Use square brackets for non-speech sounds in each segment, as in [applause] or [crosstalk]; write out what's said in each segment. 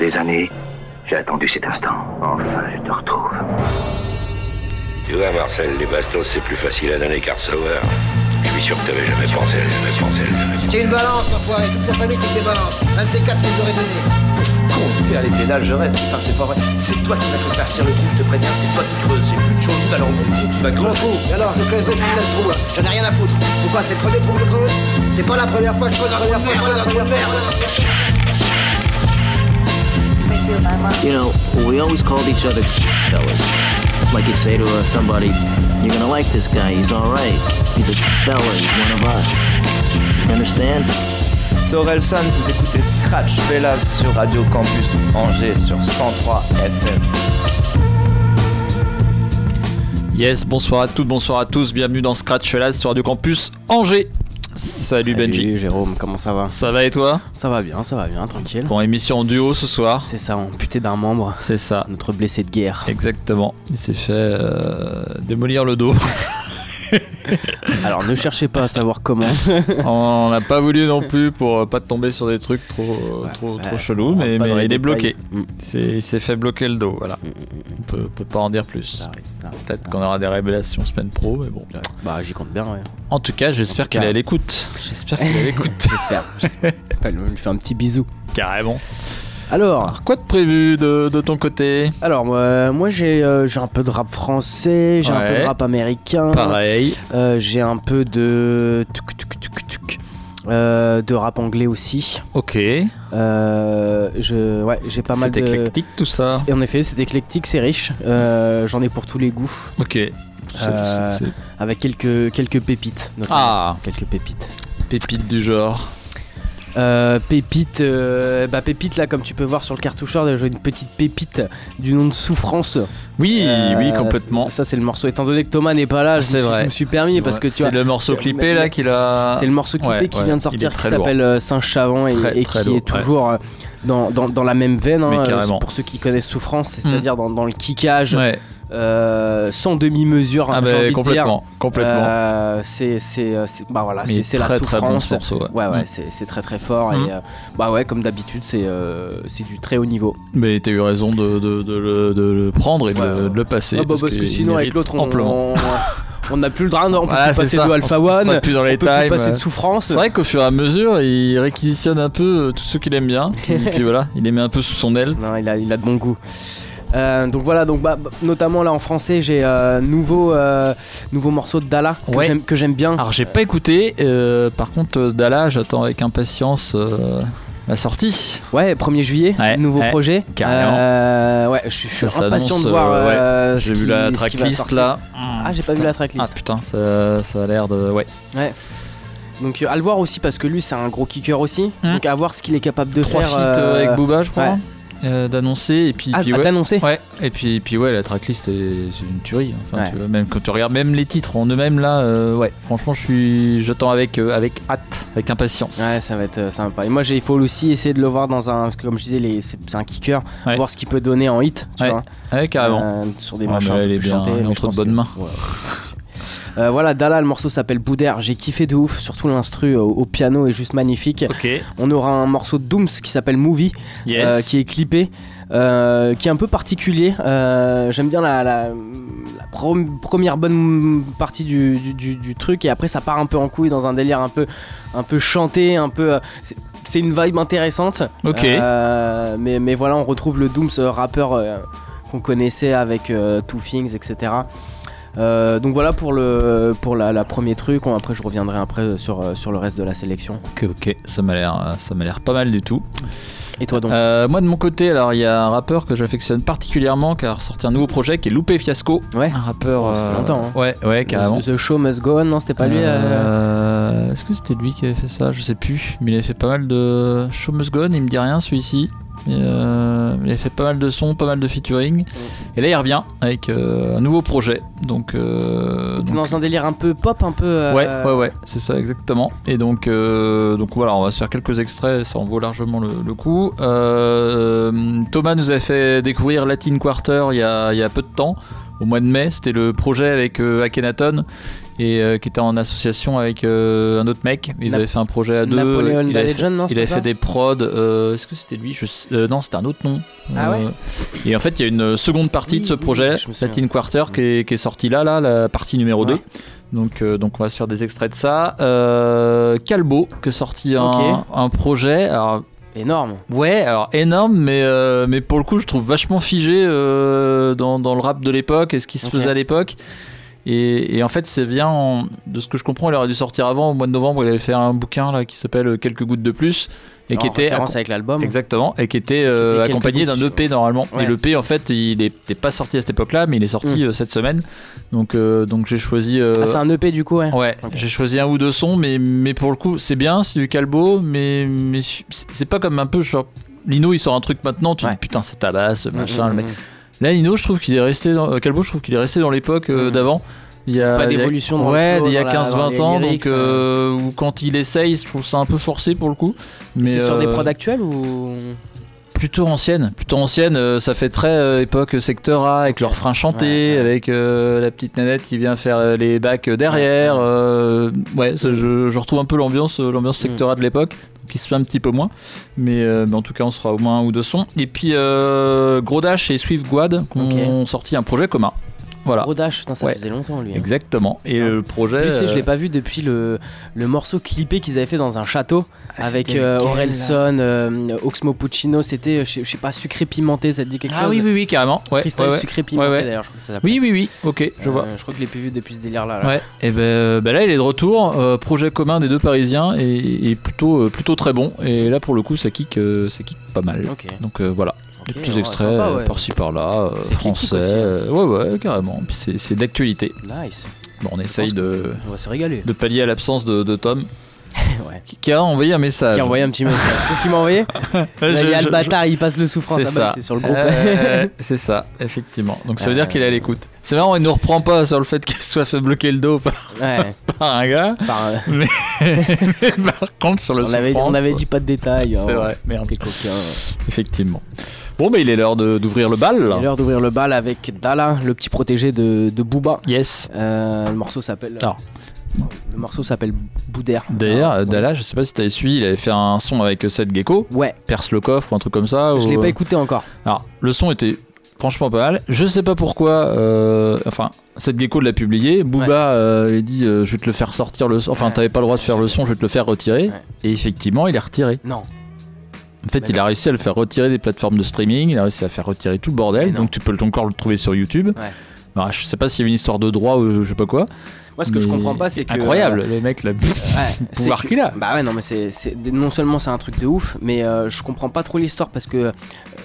des années, j'ai attendu cet instant. Enfin, je te retrouve. Tu vois, Marcel, les bastos, c'est plus facile à donner qu'à recevoir. Je suis sûr que t'avais jamais pensé à jamais pensé à. C'était une balance, l'enfoiré. Toute sa famille, c'est que des balances. Un de ces quatre nous aurait donné. Con, père, les pédales, je rêve. Putain, c'est pas vrai. C'est toi qui vas te faire cirer le trou, je te préviens. C'est toi qui creuses. J'ai plus de chaud alors tu vas Je m'en creuser. fous. Et alors, je creuserai ce putain de trou, là. J'en ai rien à foutre. Pourquoi? C'est le premier trou que je creuse? C'est pas la première fois que je creuse trou de merde. je creuse trou de merde. You know, we always called each other fellas. Like you'd say to uh, somebody, you're gonna like this guy, he's alright. He's a fella, he's one of us. You understand? C'est Orelsan, vous écoutez Scratch Fellas sur Radio Campus Angers sur 103 FM. Yes, bonsoir à toutes, bonsoir à tous, bienvenue dans Scratch Fellas sur Radio Campus Angers. Salut, Benji. Jérôme, comment ça va Ça va et toi Ça va bien, ça va bien, tranquille. Bon, émission en duo ce soir. C'est ça, amputé d'un membre, C'est ça, notre blessé de guerre. exactement. Il s'est fait euh, démolir le dos. [laughs] [laughs] Alors ne cherchez pas à savoir comment. [laughs] On n'a pas voulu non plus pour euh, pas tomber sur des trucs trop, euh, Ouais, trop, trop chelous, mais, il est détails. bloqué. Mm. C'est- il s'est fait bloquer le dos, voilà. On peut, peut pas en dire plus. Peut-être qu'on aura des révélations semaine pro, mais bon. Bah j'y compte bien, ouais. En tout cas, j'espère cas. est à l'écoute. [laughs] J'espère qu'il est à l'écoute. J'espère. j'espère. Enfin, on lui fait un petit bisou. Carrément. Alors, Alors, quoi de prévu de, de ton côté? Alors moi, moi j'ai euh, j'ai un peu de rap français, j'ai un peu de rap américain, Pareil. euh, j'ai un peu de tuc, tuc, tuc, tuc, euh, de rap anglais aussi. Ok. Euh, je ouais, j'ai pas mal C'est de éclectique tout ça. C'est- En effet, c'est éclectique, c'est riche. Euh, J'en ai pour tous les goûts, Ok. C'est- Euh, c'est- c'est- avec quelques, quelques pépites. notamment. Ah, Quelques pépites. pépite du genre. Euh, pépite, euh, bah pépite là, comme tu peux voir sur le cartoucheur, j'ai une petite pépite du nom de Souffrance. Oui, Euh, oui, complètement. Ça, c'est le morceau. Étant donné que Thomas n'est pas là, je, C'est me suis- vrai. je me suis permis C'est parce vrai. que tu vois. C'est le morceau clippé là qu'il a. C'est le morceau clippé Ouais, qui ouais, vient de sortir qui s'appelle euh, Saint-Chavant et, Très, et très qui lourd, est toujours dans, dans, dans la même veine. Hein, pour ceux qui connaissent Souffrance, c'est-à-dire dans, dans le kickage. Euh, sans demi-mesure. Ah hein, j'ai bah de complètement. Euh, c'est c'est euh, bah voilà c'est la très, très bon souffrance ce morceau, ouais. ouais ouais Mm. c'est très très fort Mm. et euh, bah ouais comme d'habitude c'est c'est du très haut niveau Mais t'as eu raison de, de- de le, prendre et de, Ouais, le- ouais. de le passer. Ah bah, parce, que sinon avec l'autre on, on, on n'a plus le droit on peut plus passer ça. de Alpha on One sera plus dans les on peut plus passer de souffrance C'est vrai qu'au fur et à mesure, il réquisitionne un peu tous ceux qu'il aime bien. Puis, [laughs] puis voilà, il les met un peu sous son aile. non il a, il a de bon goût Euh, donc voilà, donc bah, bah, notamment là en français j'ai euh, nouveau euh, nouveau morceau de Dala que Ouais. j'aime bien. Alors j'ai pas écouté, euh, par contre Dala, j'attends avec impatience la sortie. Ouais, 1er juillet, Ouais, nouveau ouais, projet. carrément. Ouais, je suis, impatient de voir. ouais. J'ai vu la tracklist là. Ah, j'ai pas vu la Ah tracklist. putain, ça, ça a l'air de. Ouais. Donc euh, à le voir aussi parce que lui c'est un gros kicker aussi. Hmm. Donc à voir ce qu'il est capable de Trois faire. euh, avec Booba, je crois. ouais. Euh, d'annoncer et puis, Ah, puis ouais. et puis, puis ouais, la tracklist est- c'est une tuerie. Enfin, Ouais. tu vois, même quand tu regardes même les titres en eux-mêmes là, euh, ouais, franchement, je suis, j'attends avec euh, avec hâte, avec impatience. Ouais, ça va être euh, sympa. Et moi, il faut aussi essayer de le voir dans un. parce que Comme je disais, les- c'est c'est un kicker. Ouais. Voir ce qu'il peut donner en hit. Tu vois, Ouais, carrément. Euh, sur des Ouais, machins bien, chantés, mais entre de bonnes mains. [laughs] Euh, voilà, Dala, le morceau s'appelle Boudère. J'ai kiffé de ouf, surtout l'instru au, au piano est juste magnifique. On aura un morceau de Dooms qui s'appelle Movie, Yes. euh, qui est clippé, euh, qui est un peu particulier. Euh, J'aime bien la, la- la prom- première bonne partie du, du- du- du truc, et après ça part un peu en couille dans un délire un peu, un peu chanté, un peu. c'est- une vibe intéressante. Ok. Euh, mais, mais voilà, on retrouve le Dooms rappeur qu'on connaissait avec Two Things, etc. Euh, donc voilà pour le pour la, la premier truc. Après, je reviendrai après sur, euh, sur le reste de la sélection. Ok, ok, ça m'a l'air, euh, ça m'a l'air pas mal du tout. Et toi donc Euh, moi de mon côté, alors il y a un rappeur que j'affectionne particulièrement qui a ressorti un nouveau projet qui est Loupé Fiasco. Ouais. Un rappeur. Oh, ça fait longtemps, hein. Ouais, ouais, carrément. The Show Must Go On, non C'était pas lui euh, Euh, Est-ce que c'était lui qui avait fait ça? Je sais plus. Mais il avait fait pas mal de. Show Must Go On, il me dit rien celui-ci. Euh, il a fait pas mal de sons, pas mal de featuring. Et là il revient avec euh, un nouveau projet. Donc. euh, donc- dans un délire un peu pop, un peu. Ouais, ouais, ouais, c'est ça exactement. Et donc, euh, donc voilà, on va se faire quelques extraits, ça en vaut largement le, le coup. Thomas nous a fait découvrir Latin Quarter il y a, il y a peu de temps. au mois de mai. C'était le projet avec euh, Akhenaton et euh, qui était en association avec euh, un autre mec. Ils avaient fait un projet à deux. Napoléon il avait non, fait, c'est il avait fait des prods. euh, Est-ce que c'était lui? Je Non, c'était un autre nom. Ah ouais Et en fait, il y a une seconde partie Oui, de ce oui, projet, souviens. Latin Quarter, qui est, qui est sortie là, là, la partie numéro 2. Ouais. Donc, euh, donc on va se faire des extraits de ça. Euh, Calbo, qui a sorti un, projet. Alors, Énorme. Ouais, alors énorme, mais, euh, mais pour le coup, je trouve vachement figé dans, dans le rap de l'époque et ce qui se faisait à l'époque. Et, et en fait, c'est bien, en- de ce que je comprends, il aurait dû sortir avant, au mois de novembre, il avait fait un bouquin là, qui s'appelle Quelques gouttes de plus. Et qui En était référence avec l'album. Exactement, et qui était, euh, accompagné d'un EP normalement. Ouais. Et l'EP, en fait, il n'était pas sorti à cette époque-là, mais il est sorti Mm. euh, cette semaine. Donc, euh, donc j'ai choisi. euh, Ah, c'est un EP du coup, ouais. Ouais, j'ai choisi un ou deux sons, mais, mais pour le coup, c'est bien, c'est du calbo, mais, mais c'est pas comme un peu genre. Lino, il sort un truc maintenant, tu Ouais. dis putain, c'est tabasse, machin, Mm, le mm, mec. mm. Là, Lino, je trouve qu'il est resté dans. euh, Calbo, je trouve qu'il est resté dans l'époque euh, Mm. d'avant. Il y a, Pas il d'évolution dans le Ouais, flow, d'il y a dans la- dans 15-20 les ans, lyrics, donc. euh, ou quand il essaye, je trouve ça un peu forcé pour le coup. Mais C'est sur des euh, prods actuels ou? Plutôt ancienne, plutôt ancienne, euh, ça fait très euh, époque secteur A avec chantés, Ouais, ouais. avec euh, la petite nanette qui vient faire euh, les bacs euh, derrière. Ouais, ouais. euh, ouais, ça, je, je retrouve un peu l'ambiance, euh, l'ambiance Mm. secteur A de l'époque, qui se fait un petit peu moins, mais, euh, mais en tout cas on sera au moins un ou deux sons. Et puis euh, Gros Dash et Swift Guad ont sorti un projet commun. Voilà. Gros Dash, putain, ça Ouais. faisait longtemps lui. hein. Exactement. Et Putain. le projet. Lui, tu sais, je euh, l'ai pas vu depuis le, le morceau clippé qu'ils avaient fait dans un château Ah, avec euh, Orelson, euh, Oxmo Puccino. C'était, euh, je sais- pas, sucré pimenté, ça te dit quelque Ah chose oui, oui, oui, carrément. Ouais, Freestyle ouais, ouais. sucré pimenté Ouais, ouais. d'ailleurs, je crois que ça. Oui, oui, oui, ok, je Euh, vois. Je crois que je l'ai plus vu depuis ce délire là. Ouais, et ben, euh, ben là il est de retour, euh, projet commun des deux Parisiens et, et plutôt, euh, plutôt très bon. Et là pour le coup ça kick, euh, ça kick pas mal. Ok. Donc euh, des petits extraits ouais. par-ci par-là, euh, français. aussi, hein. euh, ouais, ouais, carrément. Puis c'est, d'actualité. Nice. Bon, on Je essaye de, On va se régaler. de pallier à l'absence de, de Tom [laughs] ouais. qui, a envoyé un message. Qui a envoyé un petit message. [laughs] Qu'est-ce qu'il m'a envoyé Il a ah, je- le bâtard, il passe le souffrance. C'est Ah ça. C'est sur le groupe. Euh, [laughs] c'est ça, effectivement. Donc ça veut Euh, dire qu'il est à l'écoute. C'est marrant, il ne nous reprend pas sur le fait qu'il soit fait bloquer le dos par, ouais. par un gars. Par, euh, Mais par contre, sur le on, avait, on avait dit pas de détails. C'est hein. vrai, merde. Coquin. Effectivement. Bon, bah, il est l'heure d'ouvrir le bal. Il est l'heure d'ouvrir le bal avec Dala, le petit protégé de, de Booba. Yes. Euh, le morceau s'appelle. Le morceau s'appelle Boudère. D'ailleurs, Ah, Dala, je sais pas si t'avais suivi, il avait fait un son avec Seth Gecko, Ouais, Perce le coffre ou un truc comme ça. je ou- l'ai pas écouté encore. Alors, le son était franchement pas mal. Je sais pas pourquoi, euh, enfin, Seth Gecko l'a publié. Booba Ouais. euh, il dit euh, Je vais te le faire sortir le son. Enfin, Ouais. t'avais pas le droit de faire le son, je vais te le faire retirer. Ouais. Et effectivement, il est retiré. Non. En fait, Mais il a réussi à le faire retirer des plateformes de streaming, il a réussi à faire retirer tout le bordel. Donc, tu peux encore le trouver sur YouTube. Alors, je sais pas s'il y avait une histoire de droit ou je sais pas quoi. Moi, ce que je comprends pas, c'est que. Incroyable, le mec, là. Ouais, [laughs] c'est pouvoir qu'il a. Bah ouais, non, mais c'est, non seulement c'est un truc de ouf, mais euh, je comprends pas trop l'histoire parce que euh,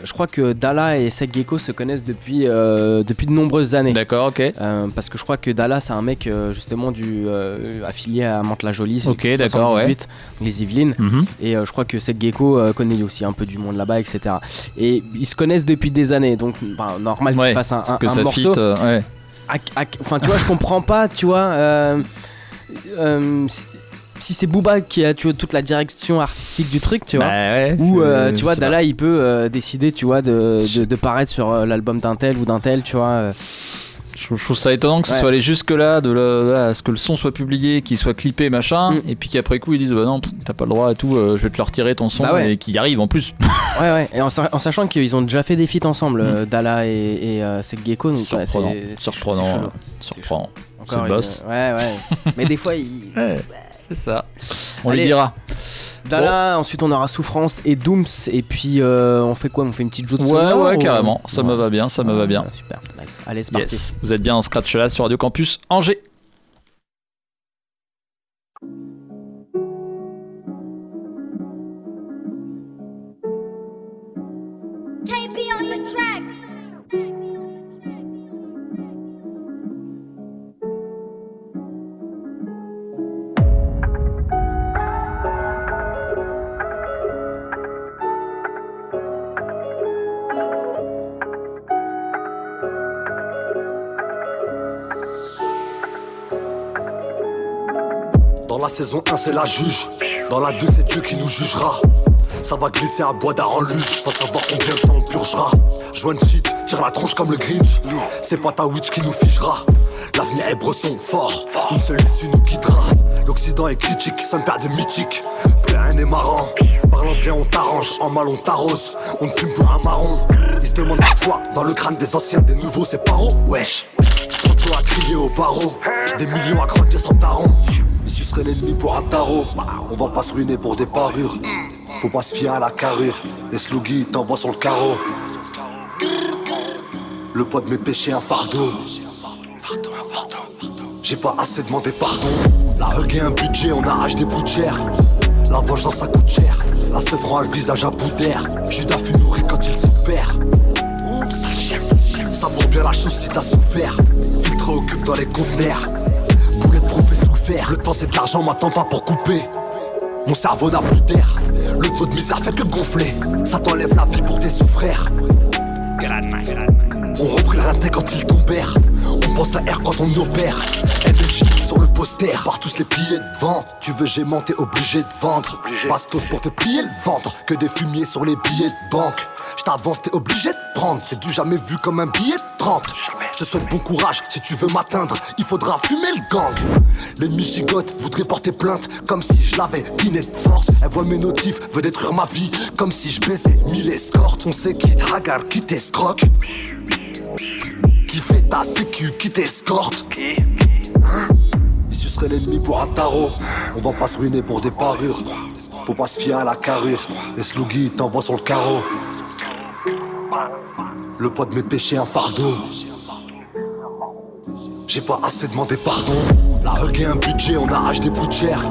je crois que Dala et Seth Gecko se connaissent depuis, euh, depuis de nombreuses années. D'accord, ok. Euh, parce que je crois que Dala c'est un mec euh, justement du affilié à Mantes-la-Jolie, Ok, d'accord, 78, les Yvelines. Mhm. Et je crois que Seth Gecko connaît aussi un peu du monde là-bas, etc. Et ils se connaissent depuis des années, donc bah, normal Ouais, qu'ils fassent un, un- que un ça morceau. fit, ouais. Enfin, tu vois, je comprends pas, tu vois. euh, si- c'est Booba qui a tu vois, toute la direction artistique du truc, tu vois. Bah ouais, Ou euh, tu vois, Dala il peut euh, décider, tu vois, de, de, de paraître sur euh, l'album d'un tel ou d'un tel, tu vois. euh. Je, je trouve ça étonnant que ce Ouais. soit allé jusque-là, de là, là, à ce que le son soit publié, qu'il soit clippé, machin, Mm. et puis qu'après coup ils disent bah non, pff, t'as pas le droit à tout, euh, je vais te le retirer ton son, Bah ouais. et qu'il y arrive en plus. [laughs] Ouais, ouais. Et en, sa- en sachant qu'ils ont déjà fait des feats ensemble, Mm. euh, Dala et, et euh, Seth Gecko, donc ouais, surprenant, c'est- c'est surprenant, c'est chelou. euh, surprenant. Encore C'est une- boss. Ouais, ouais. [laughs] Mais des fois, il. Ouais, c'est ça. On Allez. lui dira. Dala, ensuite on aura Souffrance et Dooms, et puis euh, on fait quoi? On fait une petite joute Ouais, sonore, ouais, ou- carrément. Ça me Ouais. va bien, ça me va bien. Ouais, Super, nice. Allez, c'est parti. Yes. Vous êtes bien en scratch là sur Radio Campus Angers. La saison 1, c'est la juge. Dans la 2, c'est Dieu qui nous jugera. Ça va glisser à bois d'art en luge, sans savoir combien de temps on purgera. Joint shit, tire la tronche comme le Grinch. C'est pas ta witch qui nous figera. L'avenir est bresson, fort. Une seule issue nous guidera. L'Occident est critique, ça me perd de mythique. Plus rien n'est marrant. Parlant bien, on t'arrange. En mal, on t'arrose. On te fume pour un marron. Ils se demandent quoi Dans le crâne des anciens, des nouveaux, c'est paro. Wesh. Trop à crier au barreau. Des millions à grandir sans taron. Ils serait l'ennemi pour un tarot. On va pas se ruiner pour des parures. Faut pas se fier à la carrure. Les sluggy t'envoient sur le carreau. Le poids de mes péchés, un fardeau. J'ai pas assez demandé pardon. La hug un budget, on arrache des chair. La vengeance ça coûte cher. La rend un visage à bout d'air. Judas fut nourri quand il se perd. Ça vaut bien la chose si t'as souffert. Filtre occupe dans les conteneurs. Le temps c'est de l'argent, m'attend pas pour couper. Mon cerveau n'a plus d'air. Le taux de misère fait que gonfler. Ça t'enlève la vie pour tes souffrères. On reprit le quand ils tombèrent. On pense à R quand on opère. MLJ sur le poster. Par tous les billets de vente. Tu veux gément, t'es obligé de vendre. Bastos pour te plier le ventre. Que des fumiers sur les billets de banque. J't'avance, t'es obligé de prendre. C'est du jamais vu comme un billet de 30. Je te souhaite bon courage, si tu veux m'atteindre, il faudra fumer le gang. L'ennemi gigote voudrait porter plainte, comme si je l'avais piné de force. Elle voit mes notifs, veut détruire ma vie, comme si je baisais mille escortes. On sait qui te hagar, qui t'escroque. Qui fait ta sécu, qui t'escorte. Hein si serait l'ennemi pour un tarot, on va pas se ruiner pour des parures. Faut pas se fier à la carrure, les sluggy t'envoient sur le carreau. Le poids de mes péchés, un fardeau. J'ai pas assez demandé pardon. La hug un budget, on arrache des bouts de.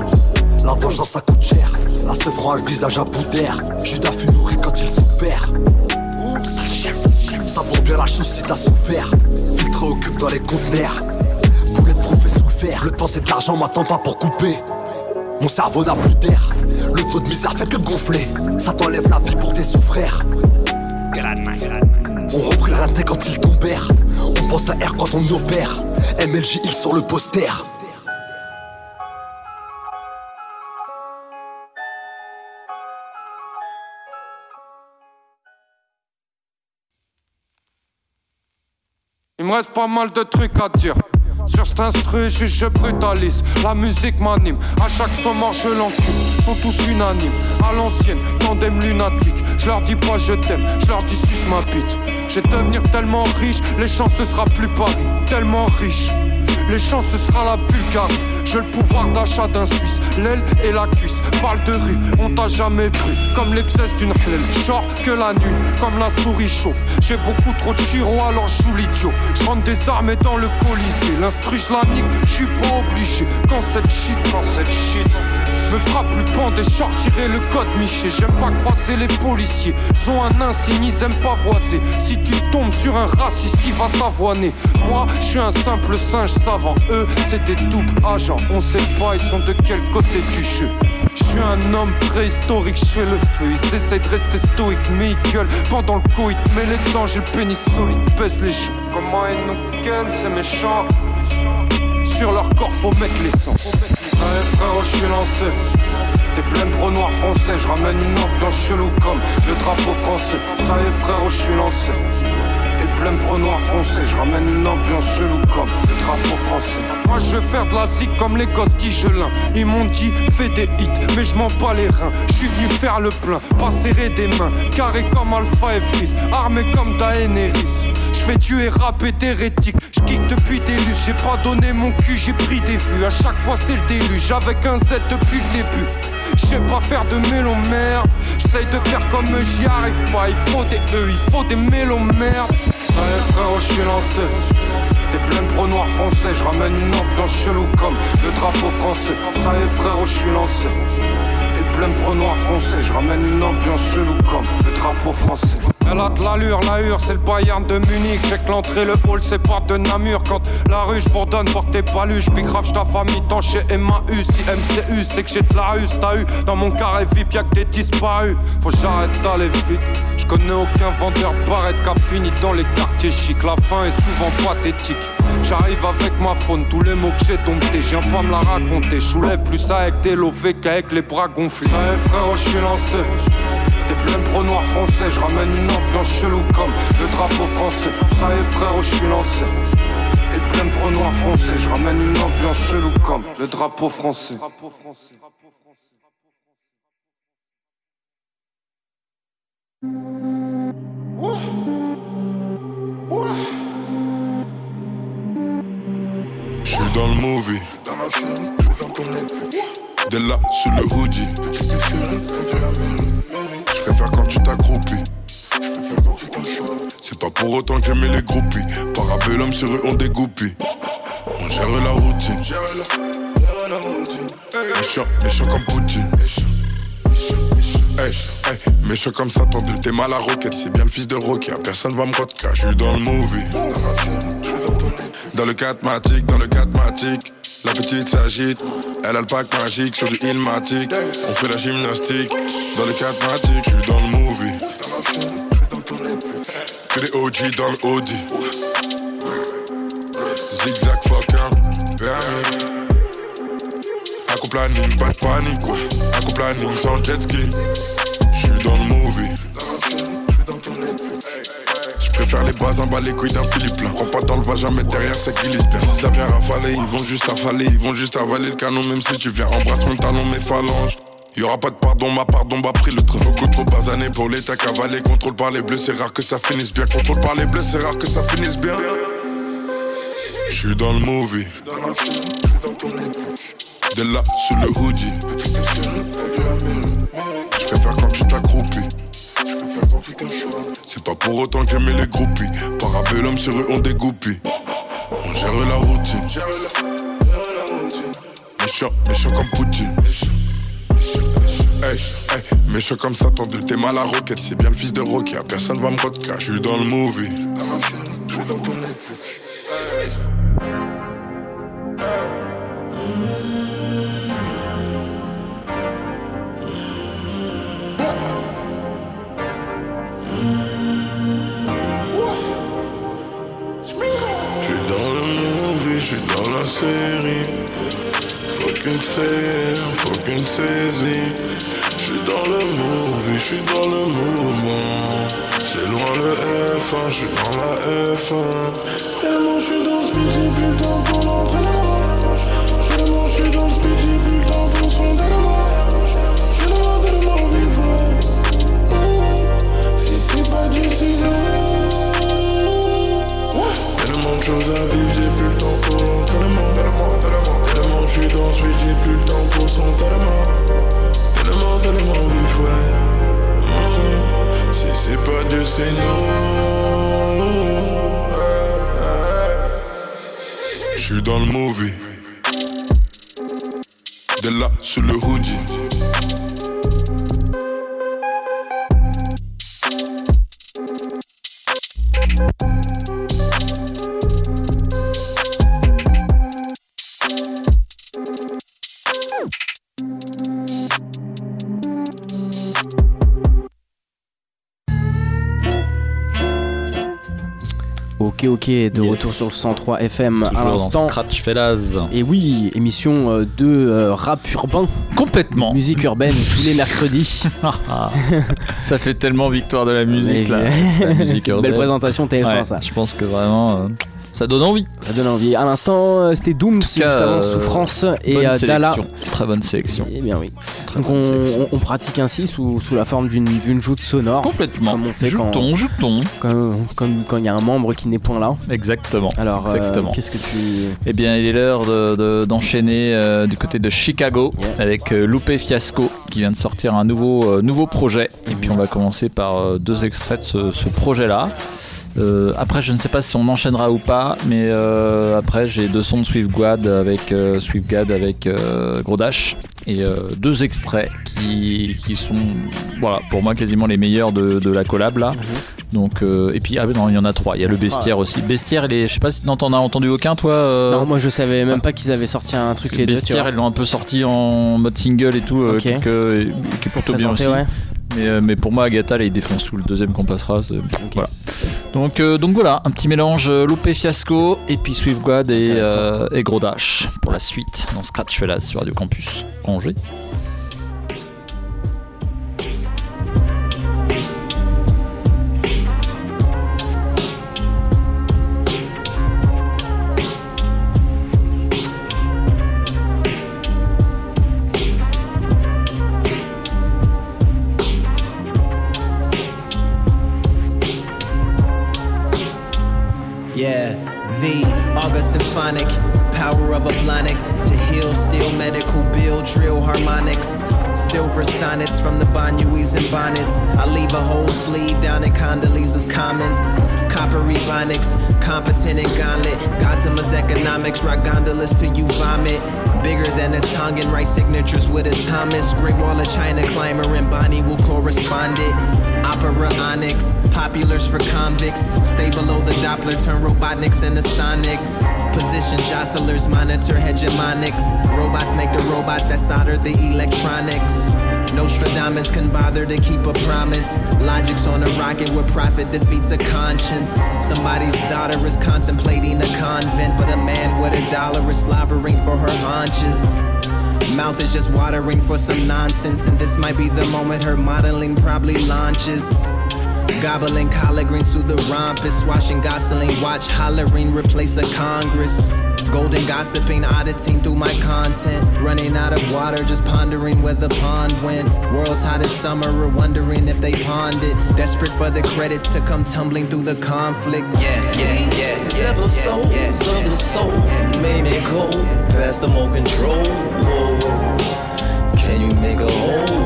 La vengeance ça coûte cher. La se rend un visage à bout d'air. Judas fut nourri quand il se perd. Ça vaut bien la chose si t'as souffert. Filtre occupe dans les conteneurs. Boulette professeur sous fer. Le temps c'est de l'argent, m'attend pas pour couper. Mon cerveau n'a plus d'air. Le taux de misère fait que gonfler. Ça t'enlève la vie pour tes souffrères. On reprit le quand ils tombèrent. On pense à R quand on opère. MLJ, il sur le poster. Il me reste pas mal de trucs à dire. Sur cet instru, je, je brutalise. La musique m'anime. À chaque son je l'encule. Sont tous unanimes. À l'ancienne, tandem lunatique. Je leur dis pas je t'aime, je leur dis suce ma bite. Je vais devenir tellement riche, les chances ce sera plus Paris. Tellement riche. Les chances ce sera la Bulgarie. J'ai le pouvoir d'achat d'un Suisse, l'aile et la cuisse. Parle de rue, on t'a jamais cru. Comme les pièces d'une hlèle, genre que la nuit, comme la souris chauffe. J'ai beaucoup trop de chiro, alors je joue l'idiot. Je rentre des armes dans le colisée. L'instru, je la nique, je suis pas obligé. Quand cette shit, quand cette shit. Me frappe plus et sortirait le code Miché. J'aime pas croiser les policiers. Sont un insigne, ils aiment pas voiser. Si tu tombes sur un raciste, il va t'avoiner. Moi, je suis un simple singe savant. Eux, c'est des doubles agents. On sait pas, ils sont de quel côté du jeu. Je suis un homme préhistorique, je fais le feu. Ils essayent de rester stoïques, mais ils gueulent pendant le coït. Mais les temps, j'ai le pénis solide, baisse les gens. Comment ils nous gueulent, c'est méchant? Sur leur corps, faut mettre l'essence. Allez frérot, je suis lancé. Des pleines pro noirs français, je ramène une ambiance chelou comme le drapeau français. Ça y est frérot, je suis lancé. Des pleines pro noirs foncés, je ramène une ambiance chelou comme le drapeau français. Moi je vais faire de la zik comme les gosses d'Igelin. Ils m'ont dit fais des hits, mais je m'en bats les reins. Je suis venu faire le plein, pas serrer des mains. Carré comme Alpha et Freeze, armé comme Daenerys. Je fais tuer rap et hérétique. Je kick depuis des luttes, j'ai pas donné mon cul, j'ai pris des vues. À chaque fois c'est le déluge, avec un Z depuis le début. Je sais pas faire de mélo merde. J'essaye de faire comme j'y arrive pas. Il faut des E, il faut des mélo merde. Allez frérot, je suis lancé. Des pleines pro noirs français, je ramène une ambiance chelou comme le drapeau français. Ça y est frérot, je suis lancé. Pro noirs foncés, je ramène une ambiance chelou comme le drapeau français. Elle a de l'allure, la hure, c'est le Bayern de Munich. J'ai que l'entrée, le hall, c'est pas de Namur. Quand la rue, j'bourdonne, porte tes paluches. Puis grave, ta famille, tant chez MAU. Si MCU, c'est que j'ai de la hus, t'as eu. Dans mon carré VIP, y'a que des disparus. Faut j'arrête d'aller vite. J'connais aucun vendeur barrette qu'a fini dans les quartiers chics. La fin est souvent pathétique. J'arrive avec ma faune, tous les mots que j'ai domptés, je viens pas me la raconter. Je soulève plus avec des lovés qu'avec les bras gonflés. Ça y est, frérot, je suis lancé. T'es plein de pro noir français, je ramène une ambiance chelou comme le drapeau français. Ça y est, frérot, je suis lancé. T'es plein de pro noir français, je ramène une ambiance chelou comme le drapeau français. Je suis dans le movie. Dès là, sous le hoodie. Je préfère quand tu t'accroupis. C'est pas pour autant que j'aimais les groupies. Parabellum sur eux, on dégoupille. On gère la routine. Méchant, méchant comme Poutine. Hey, hey, méchant comme Satan, de t'es mal à roquette. C'est bien le fils de Rocky, personne va me rodka. Je suis dans le movie. Dans le 4 matic, dans le 4 matic. La petite s'agite, elle a le pack magique sur du ilmatic. On fait la gymnastique. Dans le 4 matic, je suis dans le movie. Que des OG dans le Audi. Zigzag fucker, permis. Aquaplaning, pas de panique, ouais. Aquaplaning sans jet ski. J'suis dans le movie. J'préfère les bases en bas, les couilles d'un Philippe là. Prends pas dans le vagin, mais derrière c'est bien. Si ça vient rafaler, ils vont juste avaler, ils vont juste avaler le canon, même si tu viens. Embrasse mon talon, mes phalanges. Y'aura pas de pardon, ma pardon m'a pris le train. Beaucoup trop basané pour l'état cavalé. Contrôle par les bleus, c'est rare que ça finisse bien. Contrôle par les bleus, c'est rare que ça finisse bien. J'suis dans le movie. Dès là, sous le hoodie. J'préfère quand tu t'accroupis. C'est pas pour autant que j'aimais les groupies. Parabellum sur eux, on dégoupille. On gère la routine. Méchant, méchant comme Poutine. Hey, hey, méchant comme Satan, de t'es mal à roquette. C'est bien le fils de Rocky, personne va me rodka. J'suis dans le movie. J'suis movie, j'suis dans la série. Faut qu'une série, faut qu'une saisie. J'suis dans le movie, j'suis dans le mouvement. C'est loin le F1, j'suis dans la F1. Tellement j'suis dans ce speed, j'ai plus le temps pour l'entraînement. Tellement j'suis dans le speed, j'ai plus le temps pour son tellement. Tellement, tellement vivre. Si c'est pas du sinon. Tellement de choses à vivre, Tellement je suis dans ce suite, j'ai plus le temps pour son tellement. Tellement, tellement vif, ouais. Si c'est pas Dieu, c'est non. Je suis dans le movie. De là, sous le hoodie. Ok, de Yes. retour sur le 103 FM à Toujours l'instant. Scratch Fellas. Et oui, émission euh, de euh, rap urbain. Complètement. Musique urbaine tous les mercredis. [laughs] Ça fait tellement victoire de la musique là. [laughs] Mais- la musique belle présentation TF1 Ouais, ça. Je pense que vraiment euh, ça donne envie. Ça donne envie. À l'instant, euh, c'était Doom, juste avant euh, Souffrance et bonne euh, Dala. sélection. Très bonne sélection. Eh bien oui. Très Donc on, pratique ainsi sous, sous la forme d'une joute sonore. Complètement. Comme on fait quand- quand il y a un membre qui n'est point là. Exactement. Alors, euh, qu'est-ce que tu. Eh bien, il est l'heure de- de- d'enchaîner euh, du côté de Chicago Yeah. avec euh, Lupe Fiasco qui vient de sortir un nouveau, nouveau projet. Et puis, on va commencer par deux extraits de ce, ce projet-là. Euh, après, je ne sais pas si on enchaînera ou pas, mais euh, après, j'ai deux sons de SwiftGad avec euh, avec euh, Gros Dash et deux extraits qui, qui sont, voilà, pour moi quasiment les meilleurs de, de la collab là. Donc, euh, et puis, ah non, il y en a trois. Il y a le Bestiaire aussi. Bestiaire, il est, je sais pas si t'en as entendu aucun toi Non, moi je savais même pas qu'ils avaient sorti un truc les Bestiaire, ils l'ont un peu sorti en mode single et tout, quelques- qui est plutôt bien aussi. ouais. Mais, mais pour moi, Agatha, là, il défonce tout. Le deuxième qu'on passera, voilà. Donc, euh, donc voilà, un petit mélange euh, loupé fiasco et puis Swift God et, euh, et Gros Dash pour la suite dans Scratch Fellas sur Radio Campus Angers. Drill harmonics. Silver sonnets from the Banyuis and bonnets. I leave a whole sleeve down in Condoleezza's comments. Coppery bonics, competent and gauntlet. Gotama's economics, rock gondolas till you vomit. Bigger than a Tongan, write signatures with a Thomas. Great Wall of China climber and Bonnie will correspond it. Opera Onyx, populars for convicts. Stay below the Doppler, turn Robotniks into Sonics. Position jostlers, monitor hegemonics. Robots make the robots that solder the electronics. Nostradamus can bother to keep a promise. Logic's on a rocket where profit defeats a conscience. Somebody's daughter is contemplating a convent, but a man with a dollar is slobbering for her haunches. Mouth is just watering for some nonsense, and this might be the moment her modeling probably launches. Gobbling collard greens through the rompus, washing Gosling, watch hollering, replace a Congress. Golden gossiping, auditing through my content. Running out of water, just pondering where the pond went. World's hottest summer, or wondering if they pawned it. Desperate for the credits to come tumbling through the conflict. Yeah, yeah, yeah. These episodes of the soul made me cold, past the more control. Can you make a hole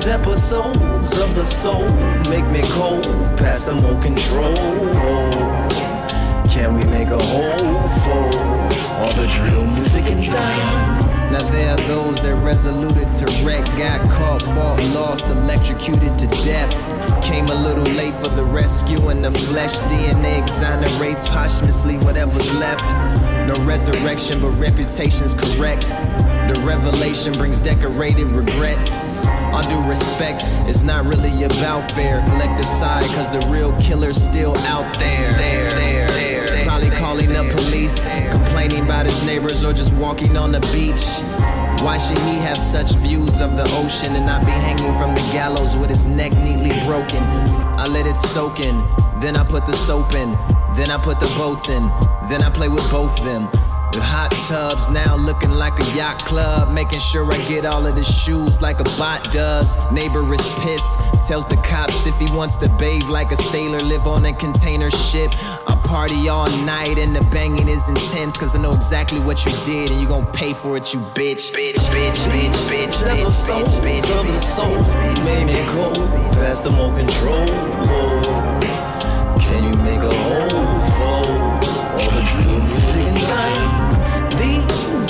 These episodes of the soul make me cold, past the more control. Can we make a whole for all the drill music in Zion? Now there are those that resoluted to wreck, got caught, fought, lost, electrocuted to death. Came a little late for the rescue, and the flesh DNA exonerates posthumously whatever's left. No resurrection, but reputation's correct. The revelation brings decorated regrets. All due respect, it's not really about fair collective side, cause the real killer's still out there. There, there, there. Probably calling the police, complaining about his neighbors, or just walking on the beach. Why should he have such views of the ocean and not be hanging from the gallows with his neck neatly broken? I let it soak in, then I put the soap in, then I put the boats in, then I play with both them. The hot tubs now looking like a yacht club, making sure I get all of the shoes like a bot does. Neighbor is pissed, tells the cops if he wants to bathe like a sailor, live on a container ship. I party all night and the banging is intense, cause I know exactly what you did and you gon' pay for it, you bitch. Bitch, bitch, bitch, bitch, These episodes of the soul made me cold, past the more control.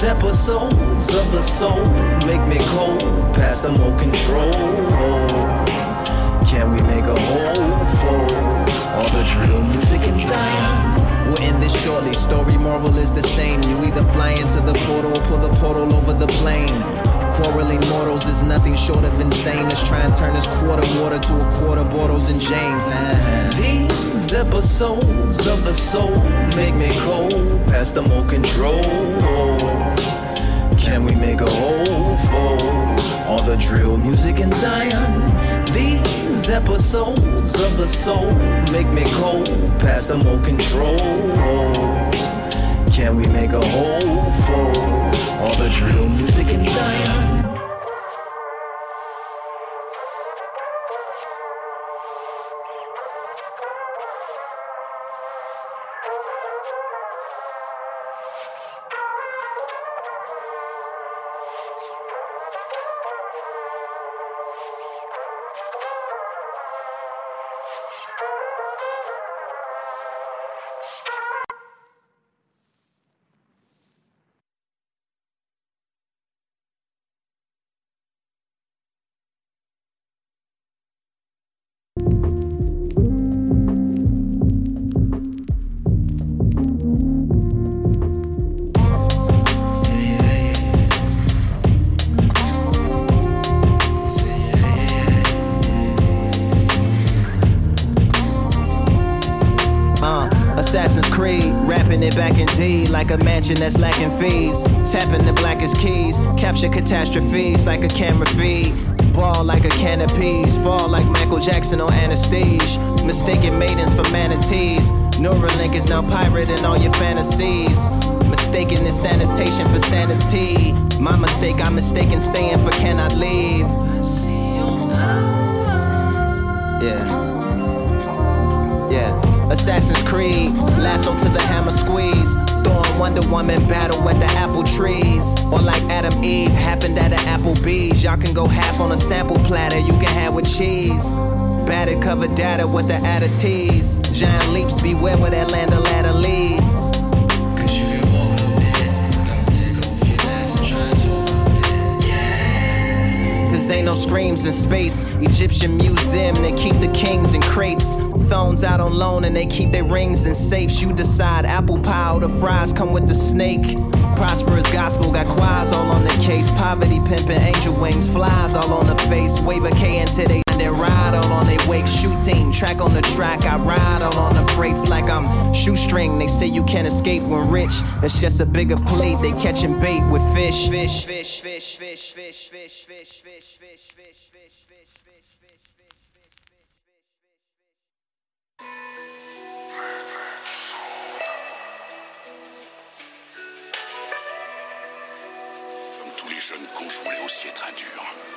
These episodes of the soul make me cold, past the more control. Can we make a hole for all the drill music in? We're in this shortly. Story moral is the same. You either fly into the mortals is nothing short of insane. Let's try and turn this quarter water to a quarter Bortles and James. Uh-huh. These episodes of the soul make me cold, past the more control. Can we make a hole for all the drill music in Zion? These episodes of the soul make me cold, past the more control. Can we make a hole for all the drill music in Zion? Like a mansion that's lacking fees. Tapping the blackest keys, capture catastrophes like a camera feed. Ball like a can of peas, fall like Michael Jackson on anesthesia. Mistaken maidens for manatees. Neuralink is now pirating all your fantasies. Mistaken this sanitation for sanity. My mistake, I'm mistaken staying for cannot leave. Wonder Woman battle at the apple trees. Or like Adam Eve happened at an Applebee's. Y'all can go half on a sample platter, you can have with cheese. Battered covered data with the addities. Giant leaps, beware where that land ladder leads. Ain't no screams in space. Egyptian museum, they keep the kings in crates. Thrones out on loan and they keep their rings in safes. You decide apple pie or the fries come with the snake. Prosperous gospel got quads all on the case. Poverty pimping angel wings, flies all on the face. Wave a K until they and ride all on their wake. Shooting track on the track, I ride all on the freights like I'm shoestring. They say you can't escape when rich. That's just a bigger plate. They catching bait with fish. Fish, fish, fish, fish, fish, fish, fish, fish. Comme tous les jeunes cons, je voulais aussi être un dur.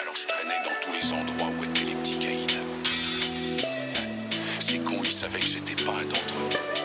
Alors je traînais dans tous les endroits où étaient les petits caïds. Ces cons, ils savaient que j'étais pas un d'entre eux.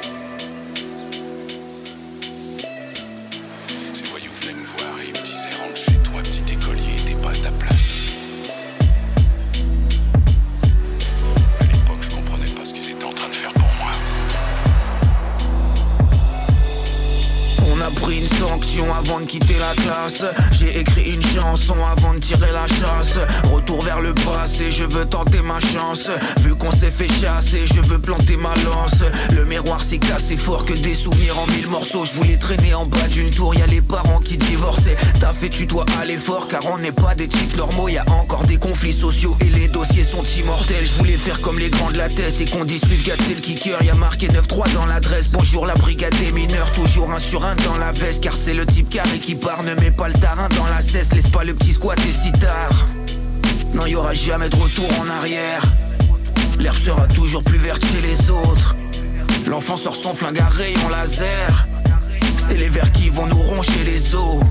Avant de quitter la classe. J'ai écrit une chanson avant de tirer la chasse. Retour vers le passé, je veux tenter ma chance. Vu qu'on s'est fait chasser, je veux planter ma lance. Le miroir s'est cassé fort que des souvenirs en mille morceaux. Je voulais traîner en bas d'une tour, y a les parents qui divorçaient. T'as fait tu dois aller fort car on n'est pas des types normaux. Y a encore des conflits sociaux et les dossiers sont immortels. Je voulais faire comme les grands de la thèse et qu'on dise c'est le kicker. Y a marqué 9-3 dans l'adresse, bonjour la brigade des mineurs. Toujours un sur un dans la veste car c'est le type carré qui part Ne mets pas le tarin dans la cesse, laisse pas le petit squat et si tard. Non y aura jamais de retour en arrière. L'air sera toujours plus vert que les autres. L'enfant sort son flingue à rayon laser. C'est les vers qui vont nous roncher les os.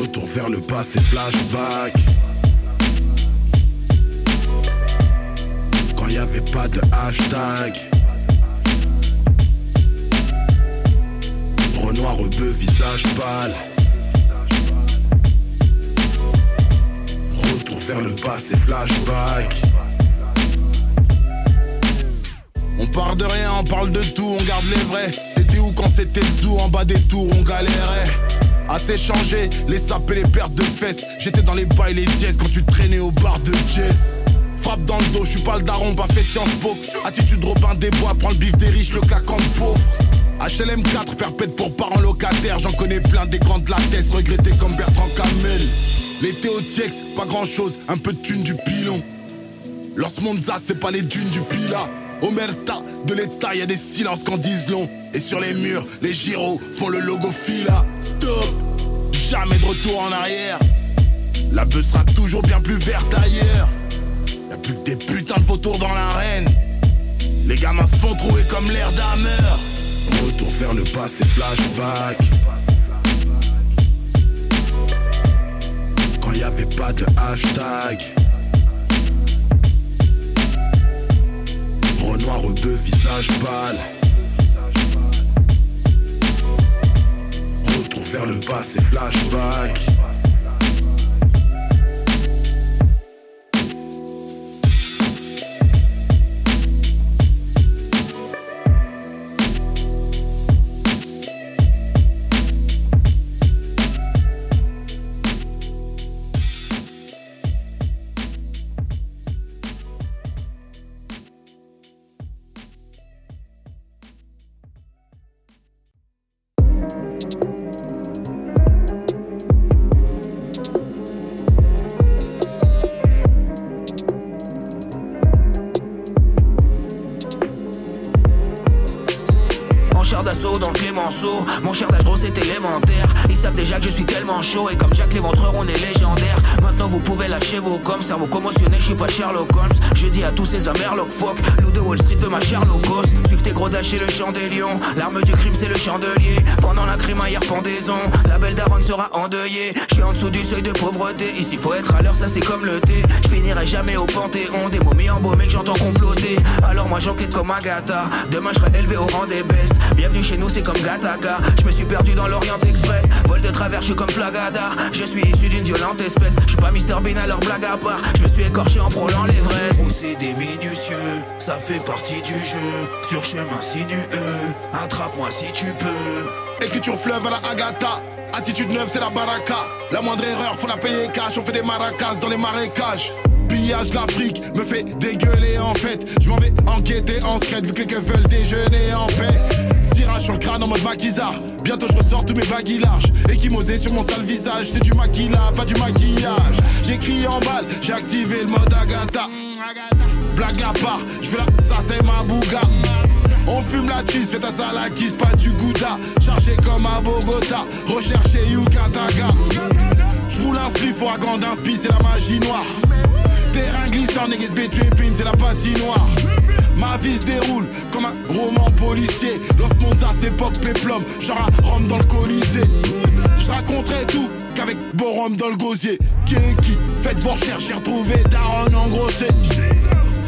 Retour vers le passé, flashback. Quand y avait pas de hashtag. Renoir rebeu, visage pâle. Retour vers le passé, flashback. On part de rien, on parle de tout, on garde les vrais. T'étais où quand c'était zoo en bas des tours, on galérait. Assez changé, les sapes et les pertes de fesses. J'étais dans les bails, les dièses quand tu traînais au bar de Jess. Frappe dans le dos, je suis pas le daron, pas fait Sciences Po. Attitude Robin des Bois, prends le bif des riches, le claquant de pauvre. HLM 4, perpète pour parents locataires. J'en connais plein des grands de la tête, regrettés comme Bertrand Camel. L'été au Tiex, pas grand chose, un peu de thune du pilon. Los Monza, c'est pas les dunes du Pila. Omerta, de l'État, y a des silences qu'en disent long. Et sur les murs, les gyros font le logo Fila. Stop, jamais de retour en arrière. La bœuf sera toujours bien plus verte ailleurs. Y'a plus que des putains de vautours dans l'arène. Les gamins se font trouver comme l'air d'Hammer. Retour vers le passé, flashback. Quand y avait pas de hashtag. Renoir rebeu, visage pâle. Retour vers le passé, flashback. Comme Agatha Demain je serai élevé au rang des bestes Bienvenue chez nous c'est comme Gataka Je me suis perdu dans l'Orient Express Vol de travers je suis comme Flagada Je suis issu d'une violente espèce Je suis pas Mr Bean alors blague à part Je me suis écorché en frôlant l'Everest Procédé minutieux, ça fait partie du jeu. Sur chemin sinueux, attrape-moi si tu peux. Écriture fleuve à la Agatha. Attitude neuve, c'est la baraka. La moindre erreur, faut la payer cash. On fait des maracas dans les marécages. L'Afrique me fait dégueuler en fait. Je m'en vais enquêter en secret vu que les keufs veulent déjeuner en paix. Sur le crâne en mode maquisard. Bientôt je ressors tous mes baguilles larges. Équimosé sur mon sale visage. C'est du maquillage, pas du maquillage. J'écris en balle, j'ai activé le mode Agatha. Blague à part, je la, ça c'est ma bouga. On fume la cheese, fais ta salakis, pas du gouda. Chargé comme à Bogota, recherché Yukataga. J'roule un spliff d'un spi, c'est la magie noire. Terrain glissant, niggas B tripping, c'est la patinoire. Ma vie se déroule comme un roman policier. Los Monza, c'est pop péplum, genre un rhum dans le colisée. Je raconterai tout qu'avec Borom dans le gosier. Qui Faites vos recherches, j'ai retrouvé Daron engrossé.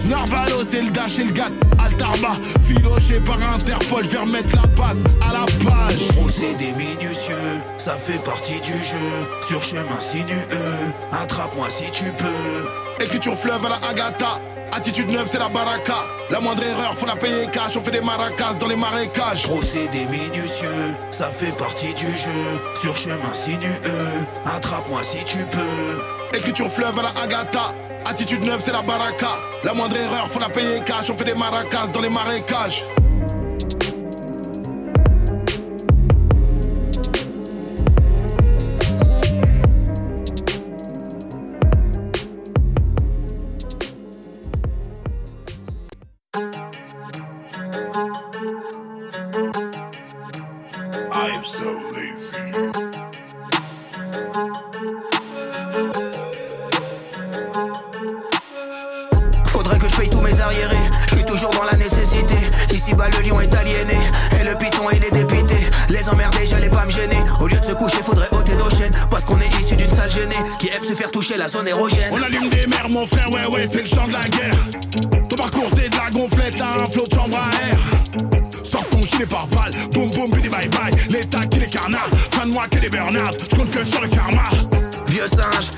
Narvalo, c'est le dash et le gat. Altarba, filoché par Interpol, je vais remettre la base à la page. Procédé minutieux, ça fait partie du jeu. Sur chemin sinueux, attrape-moi si tu peux. Écriture fleuve à la Agatha. Attitude neuve, c'est la baraka. La moindre erreur, faut la payer cash. On fait des maracas dans les marécages. Procédé minutieux, ça fait partie du jeu. Sur chemin sinueux, attrape-moi si tu peux. Écriture fleuve à la Agatha. Attitude neuve, c'est la baraka. La moindre erreur, faut la payer cash. On fait des maracas dans les marécages.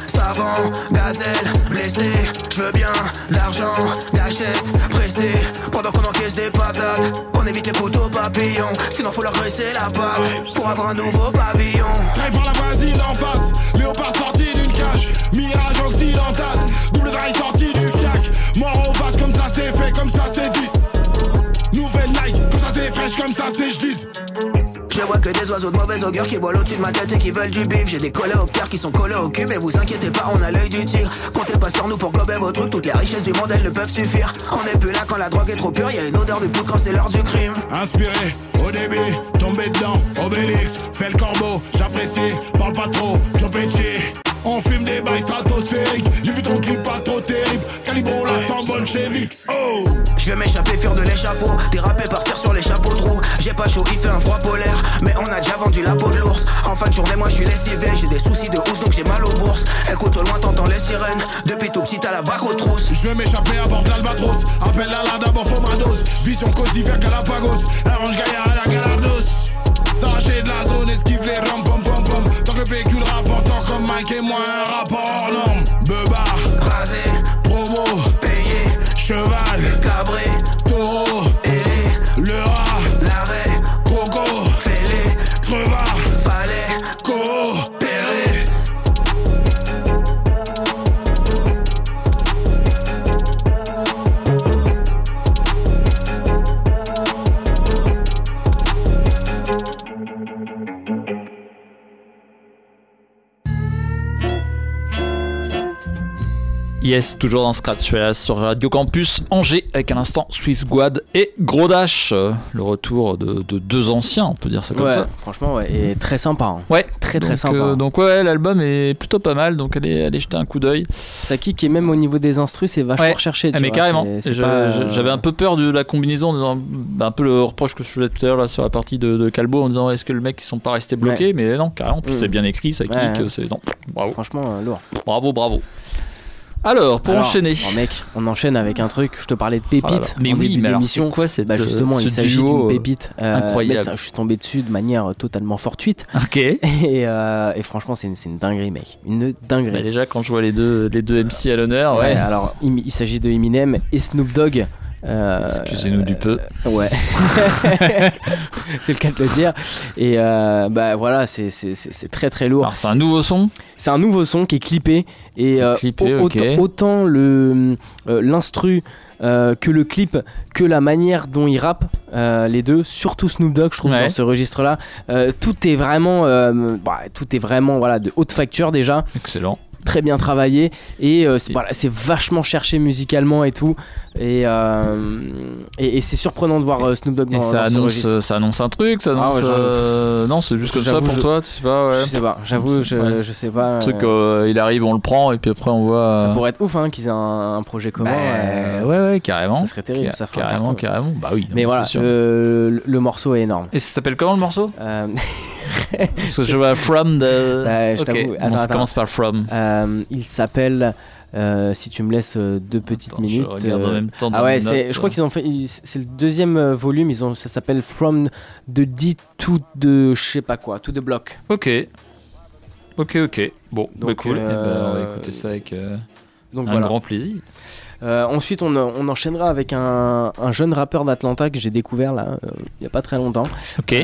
Savant, gazelle, blessé Je veux bien l'argent, gâchette, pressé Pendant qu'on encaisse des patates On évite les couteaux papillons Sinon faut leur graisser la patte Pour avoir un nouveau pavillon Drive par la vasine d'en face, léopard sorti d'une cage. Mirage occidental, double drive sorti du fiac. Mort aux vaches, comme ça c'est fait, comme ça c'est dit. Nouvelle Nike, comme ça c'est fraîche, comme ça c'est j'dit. Je vois que des oiseaux de mauvaise augure qui volent au-dessus de ma tête et qui veulent du bif. J'ai des coléoptères qui sont collés au cul, mais vous inquiétez pas, on a l'œil du tigre. Comptez pas sur nous pour gober vos trucs, toutes les richesses du monde elles ne peuvent suffire. On est plus là quand la drogue est trop pure, y a une odeur de poudre quand c'est l'heure du crime. Inspiré, au début, tombé dedans, Obélix, fais le corbeau, j'apprécie, parle pas trop, Pesci. On fume des bails stratosphériques, j'ai vu ton clip pas trop terrible, calibrons l'accent bolchevique, oh. Je vais m'échapper, fuir de l'échafaud, déraper, partir sur les chapeaux de roue. J'ai pas chaud, il fait un froid polaire, mais on a déjà vendu la peau de l'ours. En fin de journée, moi je suis lessivé, j'ai des soucis de housse donc j'ai mal aux bourses. Écoute, au loin t'entends les sirènes, depuis tout petit à la bac aux trousses. Je vais m'échapper à bord d'Albatros, appelle la la d'abord faut ma dose, vision cosy vers Galapagos, un range gaillard à la Galardos. S'arracher de la zone, esquive les ram pom pom pom, tant que le véhicule rapportant comme Mike et moi un rapport Yes, toujours dans Scratch sur Radio Campus Angers avec un instant Swift Squad et Gros Dash, euh, le retour de, de deux anciens, on peut dire ça comme Ouais, ça. franchement, ouais, et très sympa. hein. Ouais, Très très donc, sympa. euh, donc ouais, l'album est plutôt pas mal, donc allez, allez jeter un coup d'œil. Ça kick et même au niveau des instrus, c'est vachement Ouais. recherché. Ah, tu mais vois, carrément. J'avais un peu peur de la combinaison, en disant, bah, un peu le reproche que je faisais tout à l'heure là, sur la partie de, de Calbo en disant est-ce que le mec ils sont pas restés bloqués, mais non, carrément, Mm. c'est bien écrit, ça kick, c'est non, bravo. Franchement, euh, lourd. Bravo, bravo. Alors, pour Alors, enchaîner. oh, mec, on enchaîne avec un truc. Je te parlais de. Oh là. Mais en oui, début mais d'émission. c'est quoi cette, Bah, justement, euh, il ce s'agit d'une euh, pépite. Euh, incroyable. mec, ça, je suis tombé dessus de manière totalement fortuite. [laughs] Ok. Et, euh, et franchement, c'est une, dinguerie, mec. Une dinguerie. Bah, déjà, quand je vois les deux, les deux MC à l'honneur, ouais. Ouais, alors il, il s'agit de Eminem et Snoop Dogg. Euh, Excusez-nous du peu. Ouais, [laughs] c'est le cas de le dire. Et euh, bah voilà, c'est c'est- c'est- c'est très très lourd. Alors, c'est un nouveau son? C'est un nouveau son qui est clippé et euh, clippé, autant, le euh, l'instru euh, que le clip, que la manière dont il rappe, euh, les deux, surtout Snoop Dogg, je trouve Ouais. dans ce registre-là, euh, tout est vraiment, euh, bah, tout est vraiment voilà de haute facture déjà. Excellent. Très bien travaillé et euh, c'est voilà, c'est vachement cherché musicalement et tout et, euh, et, et c'est surprenant de voir euh, Snoop Dogg Et dans, ça dans ce annonce, registre. euh, ça annonce un truc, ça annonce. Ah ouais, Non, c'est juste comme ça pour je- toi, tu sais pas, ouais. Je sais pas, j'avoue, je, Ouais, je sais pas. Un truc, il arrive, on le prend, et puis après on voit. Ça pourrait être ouf hein, qu'ils aient un, un projet commun. bah, ouais, ouais, carrément. Ça serait terrible, Car- ça ferait Carrément, carton. carrément. Bah oui. non, Mais voilà, le, le morceau est énorme. Et ça s'appelle comment le morceau? [laughs] Parce que je vois From de. bah, je t'avoue, attends, ça attends. commence par From. Euh, il s'appelle. euh, si tu me laisses euh, deux petites Attends, je minutes. regarde en même temps dans ah ouais, c'est, je crois qu'ils ont fait. C'est le deuxième volume. Ils ont, ça s'appelle From the D to the je sais pas quoi, to the block. Ok. Ok, ok. Bon, bah cool. Eh ben, on va écouter ça avec Donc un voilà. grand plaisir. Euh, ensuite, on, on enchaînera avec un, un jeune rappeur d'Atlanta que j'ai découvert là, euh, il y a pas très longtemps.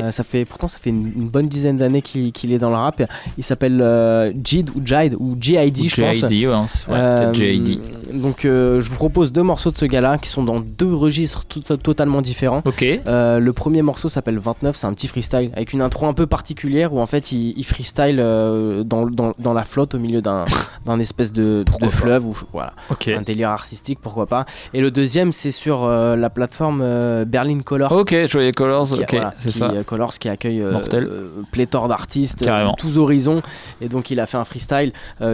Euh, ça fait pourtant ça fait une, une bonne dizaine d'années qu'il est dans le rap. Il s'appelle Jid ou Jide ou JID, Ou je pense. JID, ouais, ouais, peut-être JID. Donc, je vous propose deux morceaux de ce gars-là qui sont dans deux registres tout- totalement différents. Le premier morceau s'appelle 29, c'est un petit freestyle avec une intro un peu particulière où en fait il, il freestyle dans, dans, dans la flotte au milieu d'un espèce de, de fleuve ou voilà un délire artistique pourquoi pas. Et le deuxième c'est sur euh, la plateforme euh, Berlin Color. Ok, Joyeux Colors, Qui- ok, voilà, c'est ça. euh, Colors qui accueille pléthore d'artistes, Carrément. tous horizons. Et donc il a fait un freestyle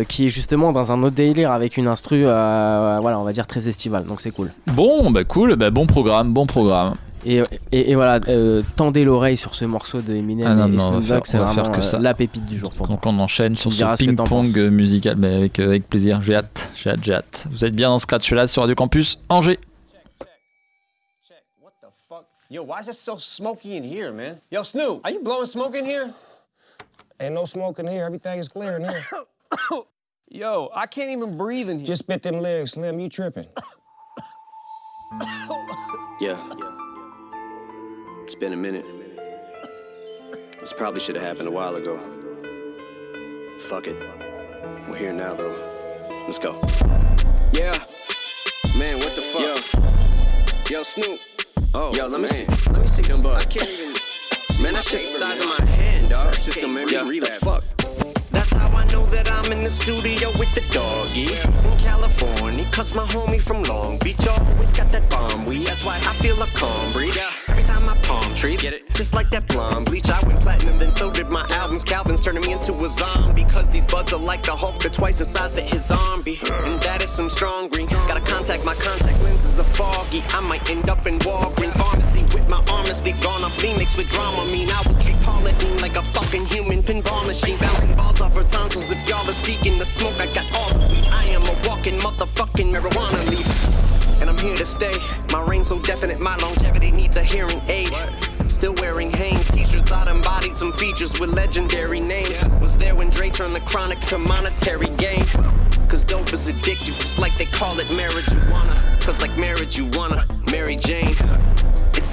qui est justement dans un autre délire avec une instru, voilà, on va dire très estivale. Donc c'est cool. Bon, bah cool, bah bon programme, bon programme. Et, et, et voilà, euh, tendez l'oreille sur ce morceau de Eminem Ah non, et non, on Snoop va Dogg, faire- c'est vraiment que euh, ça. la pépite du jour pour moi. Donc on enchaîne sur me ce ping-pong musical, mais avec, euh, avec plaisir. J'ai hâte, j'ai hâte, j'ai hâte. Vous êtes bien dans Scratch là sur Radio Campus Angers. Yo, why is it so smoky in here, man? Yo, Snoop, are you blowing smoke in here? Ain't no smoke in here. Everything is clear in here. [coughs] Yo, I can't even breathe in here. Just spit them legs, Slim. You tripping. [coughs] Yeah. It's been a minute. This probably should have happened a while ago. Fuck it. We're here now, though. Let's go. Yeah. Man, what the fuck? Yo, Yo Snoop. Oh, yo, let me see. Let me see them bugs. I can't even. Man, that shit's the size of my hand, dog. That's just gonna make me relapse. Fuck. That's how I know that I'm in the studio with the doggy in California. Cause my homie from Long Beach always got that bomb weed. That's why I feel a calm breeze. Every time I palm trees, get it? Just like that blonde bleach. I went platinum, then so did my albums. Calvin's turning me into a zombie. Cause these buds are like the Hulk, they're twice the size that his zombie. And that is some strong green. Gotta contact my contact lenses are foggy. I might end up in Walgreens pharmacy with my honesty gone off mixed with drama. Mean I will treat Paula like a fucking human pinball machine. Bouncing balls off her tonsils. If y'all are seeking the smoke, I got all the weed. I am a walking motherfucking marijuana leaf. And I'm here to stay. My reign so definite, my longevity needs a hearing aid. Still wearing Hanes t-shirts, I embodied some features with legendary names. Was there when Dre turned the chronic to monetary gain. Cause dope is addictive, just like they call it marijuana. Cause like marriage, you wanna Mary Jane.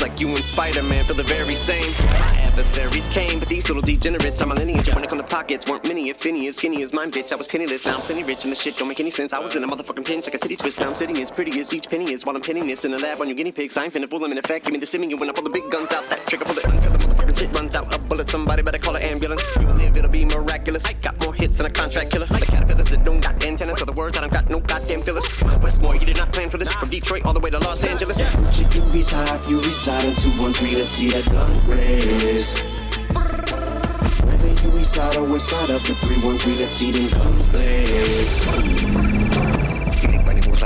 Like you and Spider-Man feel the very same. My adversaries came, but these little degenerates are my lineage. When it come to pockets, weren't many, if any, as skinny as mine, bitch. I was penniless, now I'm plenty rich, and the shit don't make any sense. I was in a motherfucking pinch, like a titty twist. Now I'm sitting as pretty as each penny is while I'm pinning this in the lab on your guinea pigs. I ain't finna fool them in effect. Give me the simming when I pull the big guns out. That trigger pull it until the motherfucking shit runs out. A bullet, somebody better call an ambulance. You live, it'll be miraculous. I got more hits than a contract killer. The caterpillars that don't got antennas, so the words I don't got no goddamn fillers. Westmore, you did not plan for this. From Detroit all the way to Los Angeles. Gucci, you reside, you reside in 213. Let's see that gun raise. Whether you reside or inside of the 313, let's see them guns blaze.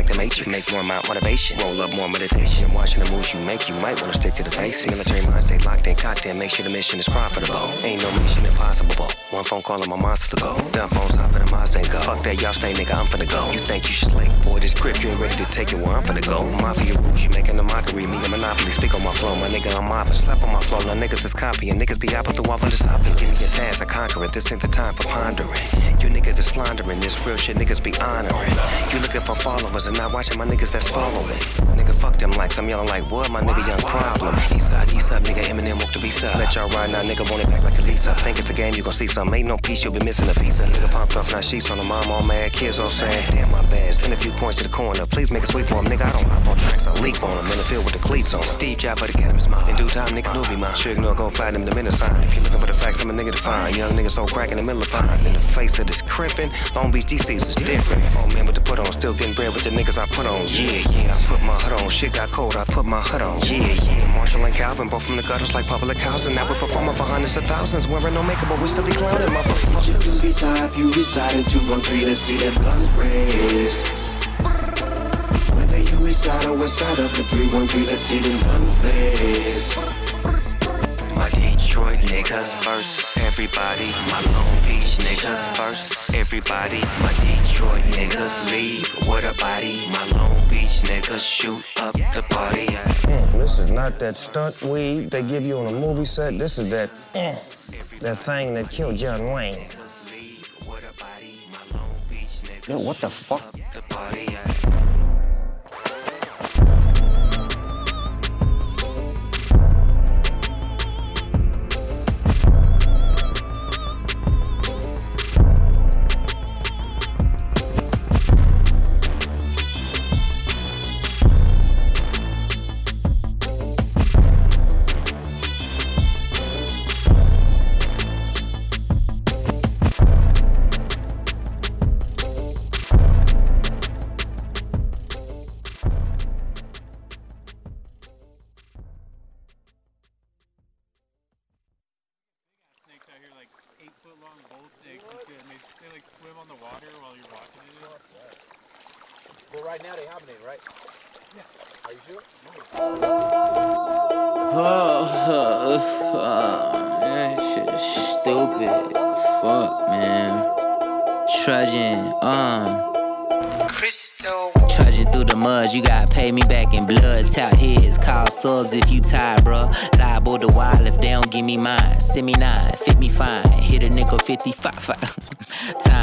The Matrix. Make more amount motivation. Roll up more meditation. And watching the moves you make, you might wanna stick to the basics. Military mind stay locked in, cocked in. Make sure the mission is profitable. Ain't no mission impossible. One phone call and my monster to go. Dumb phones hop in the and go. Fuck that, y'all stay, nigga. I'm finna go. You think you slick? Boy, this grip, you ain't ready to take it where I'm finna go. Mafia rules, you making a mockery. Me a monopoly. Speak on my flow, my nigga. I'm mopping. Slap on my flow. Now niggas is copying. Niggas be with the wall and just hopping. Give me a task, I conquer it. This ain't the time for pondering. You niggas is floundering. This real shit, niggas be honoring. You looking for followers and not watching my niggas that's following. Nigga, fuck them likes. I'm yelling like, what? My nigga, young problem. East side, east side, nigga. Eminem woke the beast up. Let y'all ride now, nigga. Want it back like a Lisa. Think it's the game, you gon' see some. Ain't no piece, you'll be missing a piece. Nigga pumped off, now sheets on the mom, all mad. Kids all saying, damn, my bad. Send a few coins to the corner. Please make a sweep for him, nigga. I don't hop on tracks, I leap on him. In the field with the cleats on. Steve Jobs, but the cannabis mine. In due time, niggas knew be mine. Sure ignore, go find him the minute sign. If you looking for the facts, I'm a nigga to find. Young nigga so crack in the middle of fine. In the face of this crimping, Long Beach DC's is different. Four men with the put on, still getting bread with the niggas I put on. Yeah, yeah, I put my hood on. Shit got cold, I put my hood on. Yeah, yeah. Marshall and Calvin, both from the gutters like public housing. Now we're performing for hundreds of thousands. Wearing no makeup, but we still be clowning, motherfuckers. You reside, you reside in 213. Let's see that guns raise. Whether you reside or inside of the 313, let's see them guns blaze. My Detroit niggas first, everybody. My Long Beach niggas first, everybody. My Detroit niggas leave with a body. My Long Beach niggas shoot up the party. Mm, this is not that stunt weed they give you on a movie set. This is that mm, that thing that killed John Wayne. Yo, what the fuck? Fuck. That shit stupid. Fuck, man. Trudging, uh. Crystal. Trudging through the mud, you gotta pay me back in blood. Tout heads, call subs if you tired, bruh. Liable to wild if they don't give me mine. Send me nine, fit me fine. Hit a nickel 55. [laughs]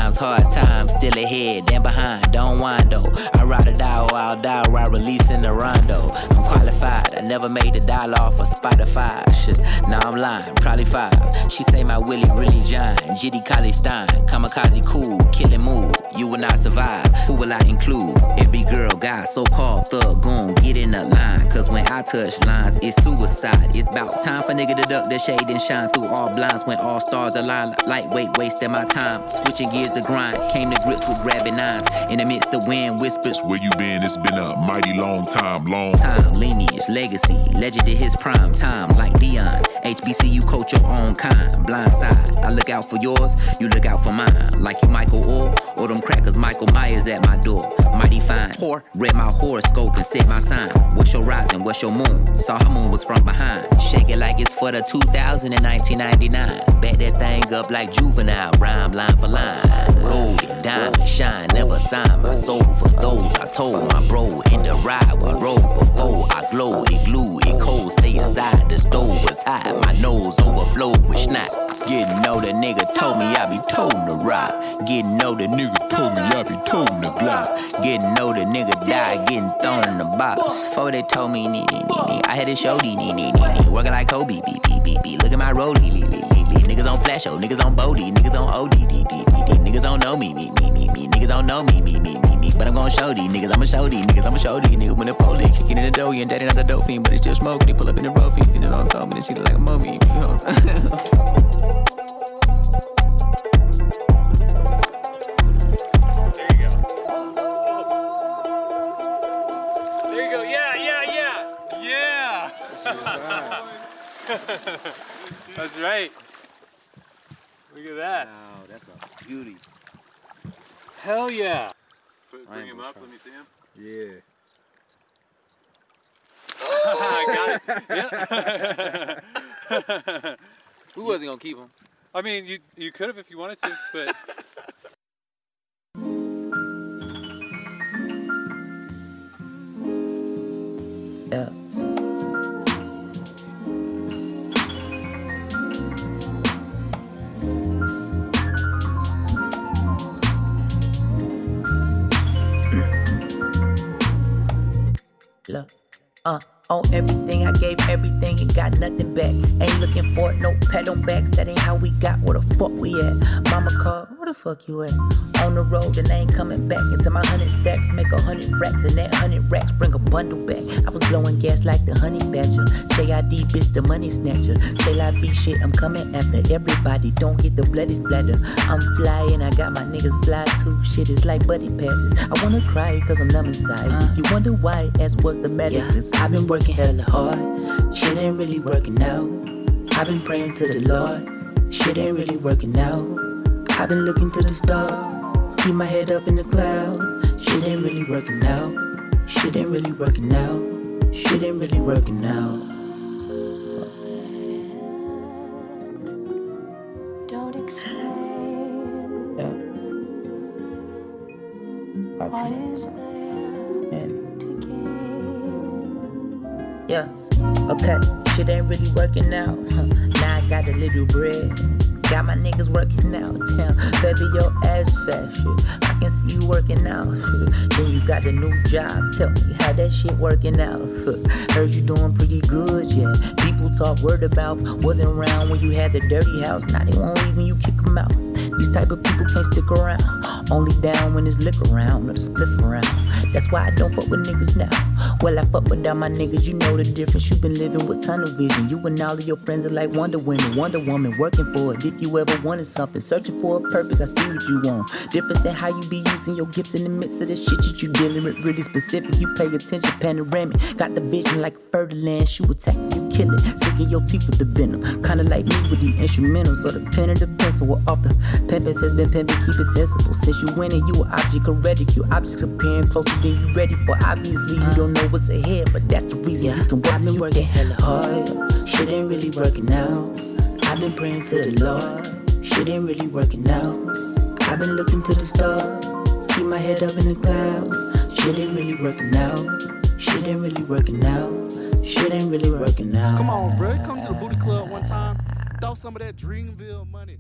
times, hard times, still ahead, then behind. Don't wind though. I ride or die or I'll die while releasing the rondo. I'm qualified, I never made a dollar off of Spotify. Shit, now I'm lying, probably five. She say my Willie really giant. Jitty College Stein, kamikaze cool, killing move. You will not survive. Who will I include? Every girl, guy, so called thug, gon' get in the line. Cause when I touch lines, it's suicide. It's about time for nigga to duck the shade and shine through all blinds when all stars align. Lightweight, wasting my time. Switching gears to grind. Came to grips with grabbing nines. In the midst of wind whispers. Where you been? It's been a mighty long time, long Time, lineage, legacy, legend in his prime time, like Dion. HBCU coach your own kind, blind side. I look out for yours, you look out for mine. Like you Michael Orr, or them crackers Michael Myers at my door. Mighty fine, whore, read my horoscope and set my sign. What's your rising, what's your moon? Saw her moon was from behind. Shake it like it's for the 2000 and 1999. Bet that thing up like juvenile, rhyme line for line. Golden, diamond, shine, never sign my soul for those I told my bro in the ride we rode before I glow, it glue, it cold, stay inside the stove was hot, my nose overflowed with snot. Getting know the nigga told me I be toting the rock. Getting know the nigga told me I be toting the Glock. Getting know the nigga died, getting thrown in the box. Before they told me nee nee nee I had to show nee nee nee nee. Working like Kobe, beep beep beep beep. Look at my rollie. Niggas on flash, oh, niggas on Bodie, niggas on OD. Niggas don't know me, me, me, me, me. Niggas don't know me, me, me, me, me. But I'm gonna show these niggas, I'ma show these niggas, I'ma show these niggas when the police get in the dough, and daddy not the dope fiend, but they still smoking. They pull up in the road fiend, and on top, and she like a mummy. That's right. Look at that. Wow, that's a beauty. Hell yeah. Put, bring him up. try. Let me see him. Yeah. [laughs] I got it. [laughs] Yeah. [laughs] We wasn't gonna keep him. I mean, you you could have if you wanted to, but Yeah. Look, uh, on everything I gave everything and got nothing back. Ain't looking for no pat on backs. That ain't how we got. Where the fuck we at? Mama called, where the fuck you at? On the road and I ain't coming back. Into my hundred stacks, make a hundred racks, and that hundred racks bring a bundle back. I was blowing gas like the honey badger. JID bitch, the money snatcher. Say la vie shit, I'm coming after everybody. Don't get the bloody splatter. I'm flying, I got my niggas fly too. Shit is like buddy passes. I wanna cry cause I'm numb inside. You wonder why, ask what's the matter. Cause I've been working hella hard. Shit ain't really working out. I've been praying to the Lord. Shit ain't really working out. I've been looking to the stars. Keep my head up in the clouds. Shit ain't really working out. Shit ain't really working out. Shit ain't really working out. Don't explain Yeah. what is there. Yeah, okay, shit ain't really working out. Huh. Now I got a little bread. Got my niggas working out. Damn, baby, your ass fat shit. I can see you working out. Then you got a new job. Tell me how that shit working out. Heard you doing pretty good, yeah. People talk word about. Wasn't around when you had the dirty house. Now they won't even you kick them out. These type of people can't stick around. Only down when there's liquor around or the spliff around. That's why I don't fuck with niggas now. Well, I fuck with all my niggas, you know the difference. You been living with tunnel vision. You and all of your friends are like Wonder Women, Wonder Woman, working for it. If you ever wanted something, searching for a purpose, I see what you want. Difference in how you be using your gifts in the midst of the shit that you dealing with. Really specific, you pay attention, panoramic. Got the vision like Ferdinand, shoot attack, you kill it. Sinking your teeth with the venom. Kinda like me with the instrumentals or the pen and the pencil. Or off the pimpins has been pimping, keep it sensible. Since you winning, you an object of ridicule. Objects appearing closer than you ready for. Obviously, you don't know what's ahead, but that's the reason you can work I've been working hella hard. Shit ain't really working out. I've been praying to the Lord. Shit ain't really working out. I've been looking to the stars. Keep my head up in the clouds. Shit ain't really working out. Shit ain't really working out. Shit ain't really working out. Come on, bro. Come to the booty club one time. Throw some of that Dreamville money.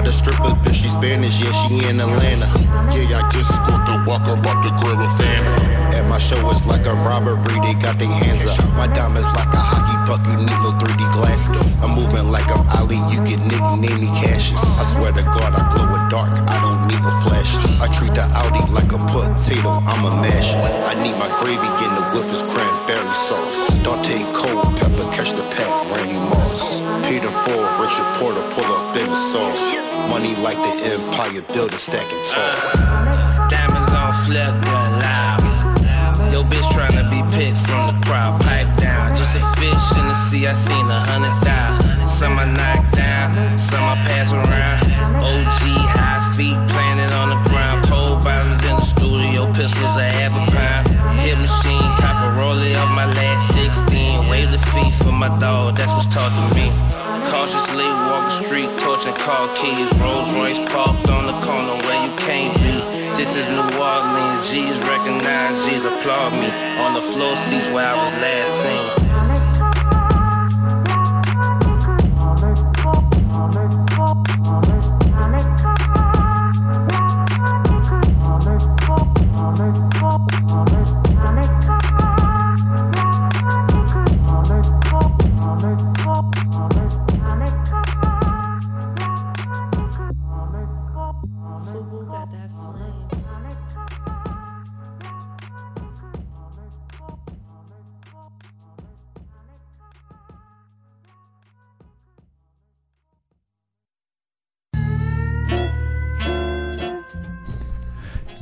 Got a stripper, bitch, she Spanish, yeah, she in Atlanta. Yeah, I just scored the walker, about the grill a fan. My show, it's like a robbery, they got their hands up. My diamonds like a hockey puck, you need no 3D glasses. I'm moving like I'm Ali, you get nickname me Cassius. I swear to God, I glow with dark, I don't need no flashes. I treat the Audi like a potato, I'm a mash. I need my gravy in the whip is cranberry sauce. Dante Cole, pepper, catch the pack, Randy Moss. Peter Ford, Richard Porter, pull up in the song. Money like the Empire Builder, stacking tall. Diamonds on flicker loud. Bitch tryna be picked from the crowd. Pipe down, just a fish in the sea. I seen a hundred thousand. Some I knock down, some I pass around. OG high feet planted on the ground. Cold bottles in the studio, pistols a half a pound. Hit machine, copper rolling off my last 16. Wave the feet for my dog, that's what's taught to me. Cautiously walk the street, torching car keys. Rolls Royce parked on the corner where you can't be. This is New Orleans, G's recognize, G's applaud me. On the floor seats where I was last seen.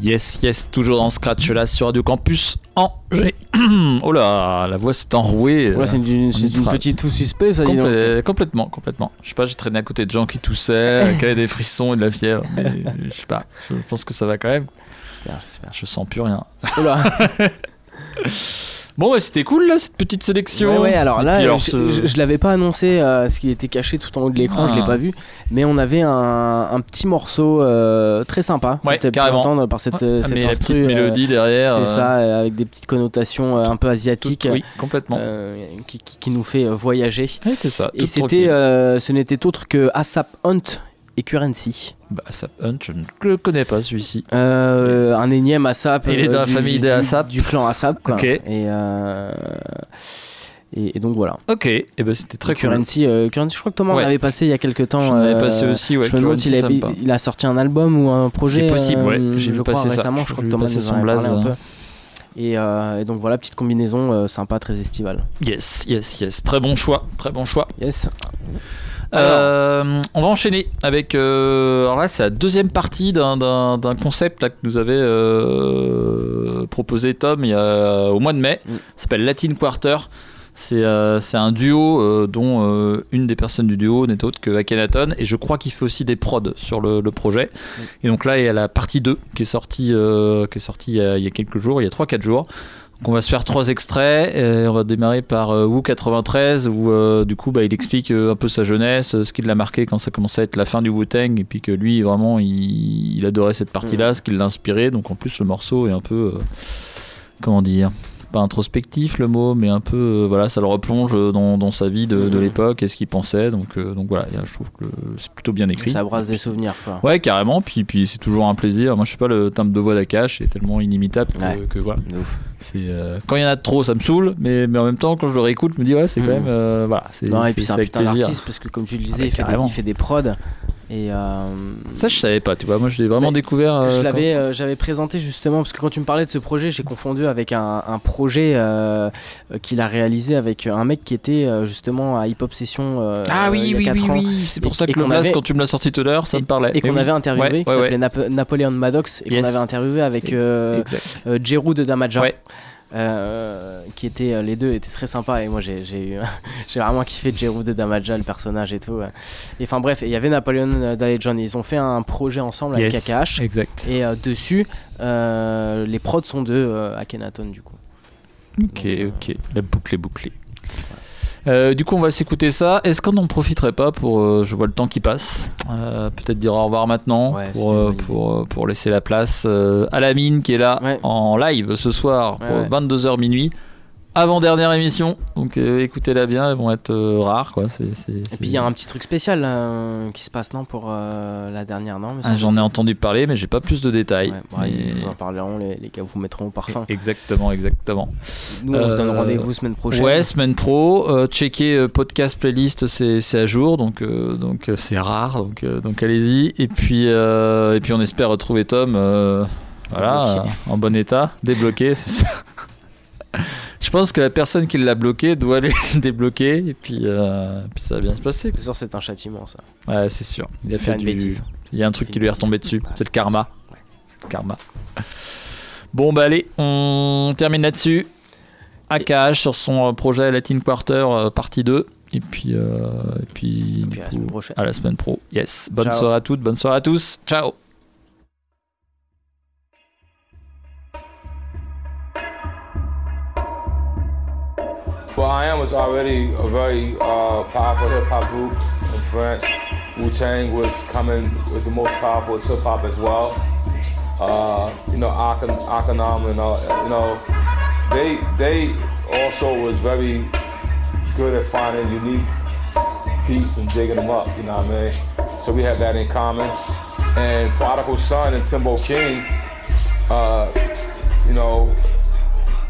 Yes, yes, toujours dans Scratch là sur Radio Campus Angers. [clears throat] oh là, la voix s'est enrouée. Ouais, c'est une, petite tout suspect, ça. Complè- complètement, complètement. Je sais pas, j'ai traîné à côté de gens qui toussaient, qui avaient des frissons et de la fièvre. Mais [laughs] je sais pas, je pense que ça va quand même. J'espère, j'espère. Je sens plus rien. Oh là. [laughs] Bon, ouais, c'était cool là, cette petite sélection. Ouais, ouais, alors là, alors, je, ce- je- je l'avais pas annoncé, euh, ce qui était caché tout en haut de l'écran, je l'ai Ah. pas vu, mais on avait un, un petit morceau euh, très sympa Ouais, que carrément. entendre par cette, Ouais, euh, ah, cette instru, petite mélodie derrière, C'est euh, ça, euh, avec des petites connotations euh, un peu asiatiques. oui, complètement. euh, qui, qui- qui nous fait euh, voyager. Ouais, c'est ça, Et c'était, euh, ce n'était autre que ASAP Hunt et Currency. Bah, ASAP Hunt, je ne le connais pas celui-ci. Euh, un énième ASAP. Il est dans la du- famille des ASAP. Du clan ASAP, quoi. Ok. Et, euh, et, et donc voilà. Ok, et ben c'était très cool. Currency, euh, Currency, je crois que Thomas en Ouais. avait passé il y a quelques temps. J'en avais euh, passé aussi, ouais, Je me demande s'il a, il a sorti un album ou un projet. C'est possible, ouais, euh, j'ai vu je passer ça. récemment. Je Je crois que Thomas nous en parlé un peu. hein. Et, euh, et donc voilà, petite combinaison euh, sympa, très estivale. Yes, yes, yes. Très bon choix, très bon choix. Yes. Euh, on va enchaîner avec. euh, alors là, c'est la deuxième partie d'un- concept là, que nous avait euh, proposé Tom il y a, au mois de mai. Mm. Ça s'appelle Latin Quarter. C'est un duo dont une des personnes du duo n'est autre que Akhenaton et je crois qu'il fait aussi des prods sur le, le projet. Et donc là, il y a la partie 2 qui est sortie, qui est sortie il, y a, il y a quelques jours, il y a 3-4 jours. Donc on va se faire trois extraits et on va démarrer par euh, Wu 93 où euh, du coup bah, il explique euh, un peu sa jeunesse, ce qui l'a marqué quand ça commençait à être la fin du Wu-Tang et puis que lui vraiment il, il adorait cette partie-là, ce qui l'a inspiré. Donc en plus le morceau est un peu comment dire pas introspectif le mot, mais un peu euh, voilà, ça le replonge dans, dans sa vie de, de Mhm. l'époque et ce qu'il pensait. Donc euh, donc voilà, je trouve que c'est plutôt bien écrit. Ça brasse des souvenirs, quoi. Ouais, carrément. Puis, puis c'est toujours un plaisir. Moi, je sais pas, le timbre de voix d'Akash est tellement inimitable que, Ouais. que voilà. C'est euh, quand il y en a de trop, ça me saoule. Mais, mais en même temps, quand je le réécoute, je me dis ouais, c'est quand Mhm. même voilà. C'est Non, et puis c'est un putain d'artiste parce que, comme tu le Ah disais, bah, il, fait des, carrément. il fait des prods. Et euh, Ça, je savais pas. Tu vois, moi, je l'ai vraiment découvert. euh, je quand- l'avais, euh, j'avais présenté justement parce que quand tu me parlais de ce projet, j'ai confondu avec un, un projet euh, qu'il a réalisé avec un mec qui était justement à Hip Hop Session. euh, Ah oui, il y a oui, oui, ans. oui. C'est pour Et- ça que le avait- quand tu me l'as sorti tout à l'heure, ça me parlait. et qu'on oui. avait interviewé, Ouais, qui s'appelait ouais. Nap- Napoléon Maddox, et Yes. qu'on avait interviewé avec euh, Exact. euh, Jérôme de Damaja. Euh, qui étaient euh, les deux étaient très sympas et moi j'ai j'ai eu- [laughs] j'ai vraiment kiffé Jérôme de Damaja le personnage et tout ouais. et enfin bref il y avait Napoléon euh, Dalejon ils ont fait un projet ensemble avec Yes, exact. et euh, dessus euh, les prods sont de euh, Akhenaton du coup Ok, ok. La boucle est bouclée. Euh, du coup, on va s'écouter ça. Est-ce qu'on n'en profiterait pas pour, euh, je vois le temps qui passe, euh, peut-être dire au revoir maintenant Ouais, pour, laisser la place à la mine qui est là en live ce soir Ouais, pour ouais. 22h minuit. Avant dernière émission, donc euh, écoutez-la bien, elles vont être euh, rares quoi. C'est, c'est- et puis il y a un petit truc spécial euh, qui se passe non pour la dernière non Ah, j'en ai entendu parler, mais j'ai pas plus de détails. Ouais, Mais- vous en parleront les, les gars vous mettront au parfum [laughs] Exactement, exactement. Nous, on se donne rendez-vous semaine prochaine. Ouais, semaine pro. Checker podcast playlist, c'est c'est à jour, donc donc c'est rare, donc donc allez-y. Et puis et puis on espère retrouver Tom, voilà, en bon état, débloqué. c'est ça. [laughs] Je pense que la personne qui l'a bloqué doit le [laughs] débloquer et puis, euh, puis ça va bien se passer. C'est sûr, c'est un châtiment ça. Ouais, c'est sûr. Il a fait une du. bêtise. Il y a un truc qui lui est retombé dessus. C'est le karma. C'est le karma. Bon, bah allez, on termine là-dessus. AKH sur son euh, projet Latin Quarter euh, partie 2. Et puis, euh, et puis, à la semaine prochaine. à la semaine pro. Yes. Bonne Ciao. soirée à toutes, bonne soirée à tous. Ciao. Well, I Am was already a very uh, powerful hip hop group in France. Wu Tang was coming was the most powerful hip hop as well. Uh, you know, Akon, Akonam and all, you know, they they also was very good at finding unique beats and digging them up. You know what I mean? So we had that in common. And Prodigal Son and Timbo King, uh, you know,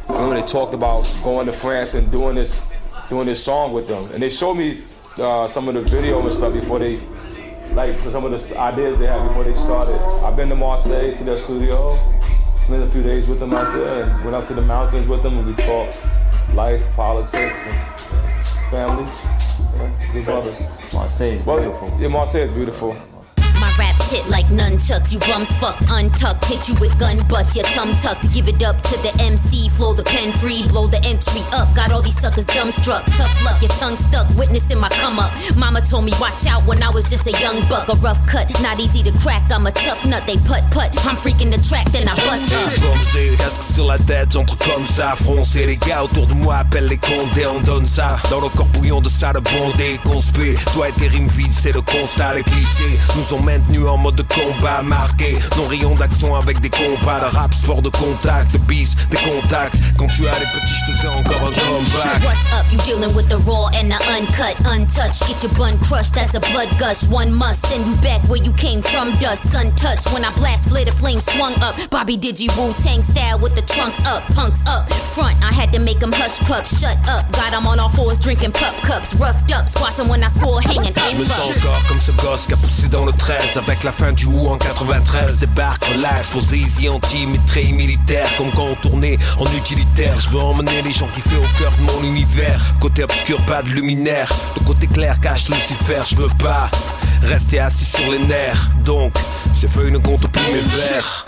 remember they talked about going to France and doing this doing this song with them, and they showed me uh, some of the video and stuff before they like some of the ideas they had before they started. I've been to Marseille to their studio, spent a few days with them out there, and went up to the mountains with them, and we talked life, politics, and family. Yeah, brothers. Marseille is beautiful. Yeah, Marseille is beautiful. Hit like nunchucks, you bums fucked, untucked. Hit you with gun butts, your tongue tucked. Give it up to the MC, flow the pen free, blow the entry up. Got all these suckers dumbstruck, tough luck, your tongue stuck, witnessing my come up. Mama told me watch out when I was just a young buck, a rough cut, not easy to crack. I'm a tough nut, they put put. I'm freaking the track, then I bust up. Sur la tête, j'entre comme ça. Les gars autour de moi les condés, on donne ça. Dans le corps bouillon de ça bondé, conspé. Toi et tes rimes vides, c'est le constat, les clichés nous ont en mode de combat marqué. Nos rayons d'action avec des combats de rap, sport de contact, de bis, des contacts. Quand tu as les petits, je te fais encore un comeback. What's up? You dealing with the raw and the uncut, untouched. Get your bun crushed, that's a blood gush. One must send you back where you came from, dust, untouched. When I blast, flare the flame swung up. Bobby Digi Wu Tang style with the trunks up, punks up. Front, I had to make them hush pup, shut up. Got 'em on all fours drinking pup cups, roughed up, squash 'em when I score, hanging Je me over. sens encore comme ce gosse qui a poussé dans le 13 Avec la fin du ou en 93 Débarque, relax, posé easy anti-mitraille militaire Comme tournait en utilitaire. Je veux emmener les gens qui fait au cœur de mon univers. Côté obscur, pas de luminaire. Le côté clair cache Lucifer, je veux pas Rester assis sur les nerfs. Donc, ces feuilles ne comptent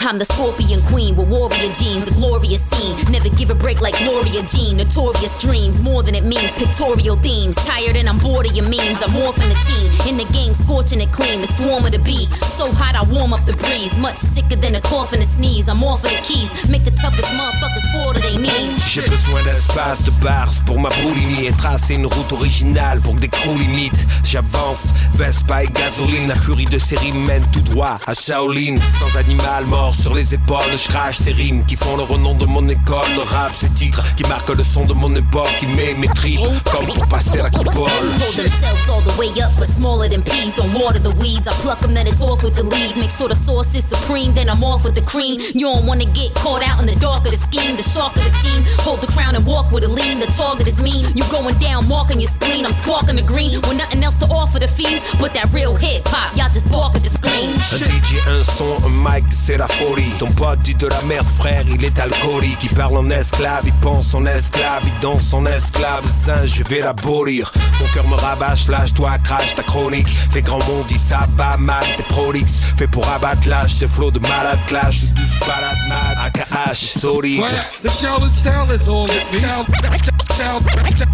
I'm the scorpion queen with warrior genes, a glorious scene. Never give a break like Gloria Jean. Notorious dreams, more than it means. Pictorial themes, tired and I'm bored of your memes. I'm morphing the team in the game, scorching it clean. The swarm of the bees, so hot I warm up the breeze. Much sicker than a cough and a sneeze. I'm off of the keys, make the toughest motherfuckers fall to their knees. J'ai besoin d'espace, de bars pour ma boulimie et tracer une route originale pour que des crews limites. J'avance, Vespa et gasoline, la furie de série mène tout droit à Shaolin. Sans animal mort sur les épaules, je crache ces rimes qui font le renom de mon école. Le rap, ces titres qui marquent le son de mon époque, qui met mes tripes comme pour passer la coupole. Hold themselves all the way up, but smaller than peas. Don't water the weeds. I pluck them, then it's off with the leaves. Make sure the sauce is supreme, then I'm off with the cream. You don't wanna get caught out in the dark of the scheme. The shark of the team. Hold the crown and walk with a lean. The target is me. You going down, marking your spleen. I'm sparking the green. With nothing else to offer the fiends. But that real hip hop, y'all just bark at the screen. Un DJ, un son, un mic, c'est la folie. Ton pote dit de la merde, frère, il est alcoolique. Il parle en esclave, il pense en esclave, il danse en esclave. Singe, je vais l'abolir. Mon cœur me rabâche, lâche-toi, crache ta chronique. Les grands mondes disent ça bat mal, t'es prolix. Fait pour abattre l'âge, ces flots de malade clash. Douce balade mad, AKH, solide. Well, the is all it. Style,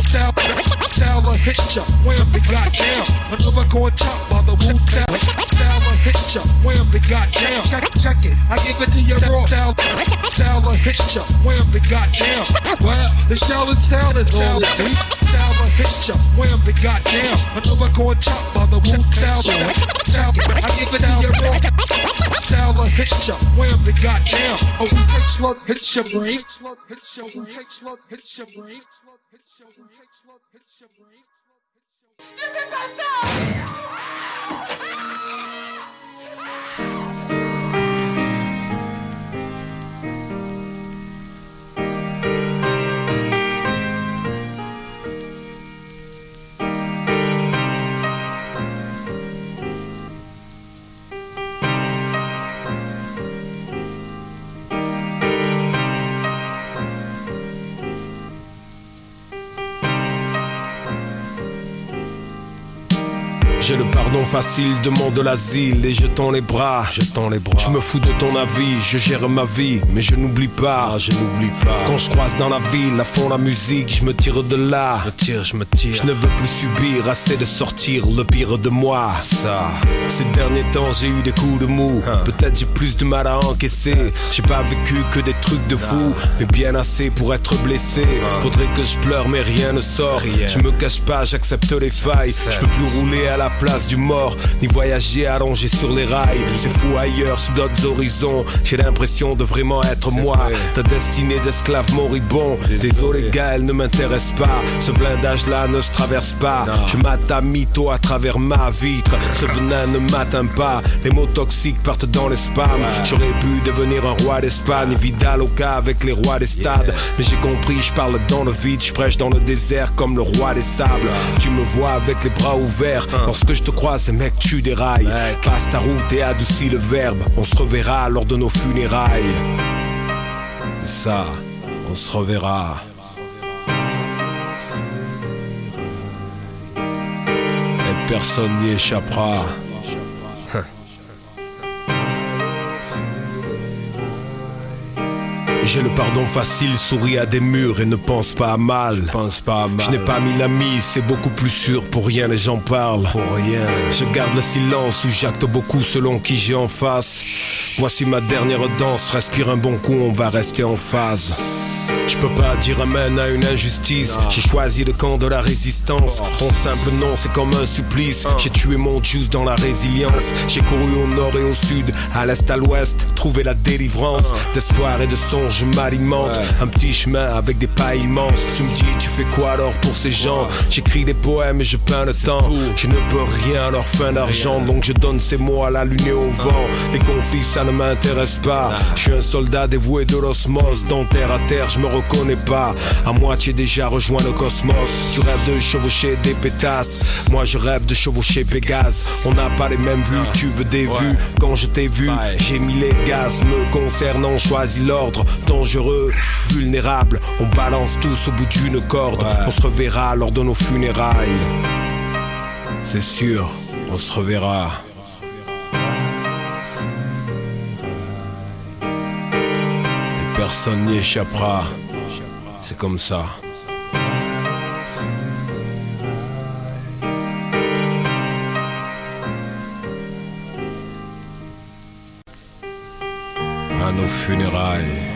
style, style, will hit ya, wham, they got down. Another going by the Wu Tang. Style will hit ya, wham, they got down. Check, check it, I give it to you raw. Style, style will hit ya, wham, they got down. Well, the Shaolin style is all means. Style will hit ya, wham, they got down. Another by the Wu Tang. Style, I give it to raw. Style will oh, hit ya, wham, they got down. Oh, Wu Tang slug your brain. Slug hits your brain. Slug hits your brain. Ne fais pas ça J'ai le pardon facile, demande l'asile et je tends les bras. Je tends les bras. Je me fous de ton avis, je gère ma vie, mais je n'oublie pas. je n'oublie pas. Quand je croise dans la ville, à fond la musique, je me tire de là. Je tire, je me tire. Je ne veux plus subir, assez de sortir le pire de moi. Ça. Ces derniers temps, j'ai eu des coups de mou. Peut-être j'ai plus de mal à encaisser. J'ai pas vécu que des trucs de fou, mais bien assez pour être blessé. Faudrait que je pleure, mais rien ne sort. Je me cache pas, j'accepte les failles. Je peux plus rouler à la place du mort, ni voyager allongé sur les rails. C'est fou ailleurs, sous d'autres horizons. J'ai l'impression de vraiment être moi. Ta destinée d'esclave moribond. Désolé, gars, elle ne m'intéresse pas. Ce blindage-là ne se traverse pas. Je à mytho à travers ma vitre. Ce venin ne m'atteint pas. Les mots toxiques partent dans les spams. J'aurais pu devenir un roi d'Espagne. Vidal au cas avec les rois des stades. Mais j'ai compris, je parle dans le vide. Je prêche dans le désert comme le roi des sables. Tu me vois avec les bras ouverts. Lorsque je te croise, mec, tu dérailles. Passe ta route et adoucis le verbe. On se reverra lors de nos funérailles. C'est ça, on se reverra. Et personne n'y échappera. J'ai le pardon facile, souris à des murs et ne pense pas à mal. Pense pas à mal. Je n'ai pas mis l'ami, c'est beaucoup plus sûr. Pour rien les gens parlent. Pour rien. Je garde le silence ou j'acte beaucoup selon qui j'ai en face. Voici ma dernière danse. Respire un bon coup, on va rester en phase. Je peux pas dire amen à une injustice. J'ai choisi le camp de la résistance. Ton simple nom, c'est comme un supplice. J'ai tué mon juice dans la résilience. J'ai couru au nord et au sud, à l'est, à l'ouest, trouver la délivrance. D'espoir et de songe, je m'alimente. Un petit chemin avec des pas immenses. Tu me dis, tu fais quoi alors pour ces gens? J'écris des poèmes et je peins le temps. Je ne peux rien à leur fin d'argent, donc je donne ces mots à la lune et au vent. Les conflits, ça ne m'intéresse pas. Je suis un soldat dévoué de l'osmose. Dans terre à terre, je me reconnais pas. À moitié déjà rejoint le cosmos. Tu rêves de chevaucher des pétasses. Moi je rêve de chevaucher Pégase. On n'a pas les mêmes vues, tu veux des vues? Quand je t'ai vu, j'ai mis les gaz. Me concernant, choisis l'ordre. Dangereux, vulnérable. On balance tous au bout d'une corde. On se reverra lors de nos funérailles. C'est sûr, on se reverra. Personne n'y échappera. C'est comme ça. À nos funérailles.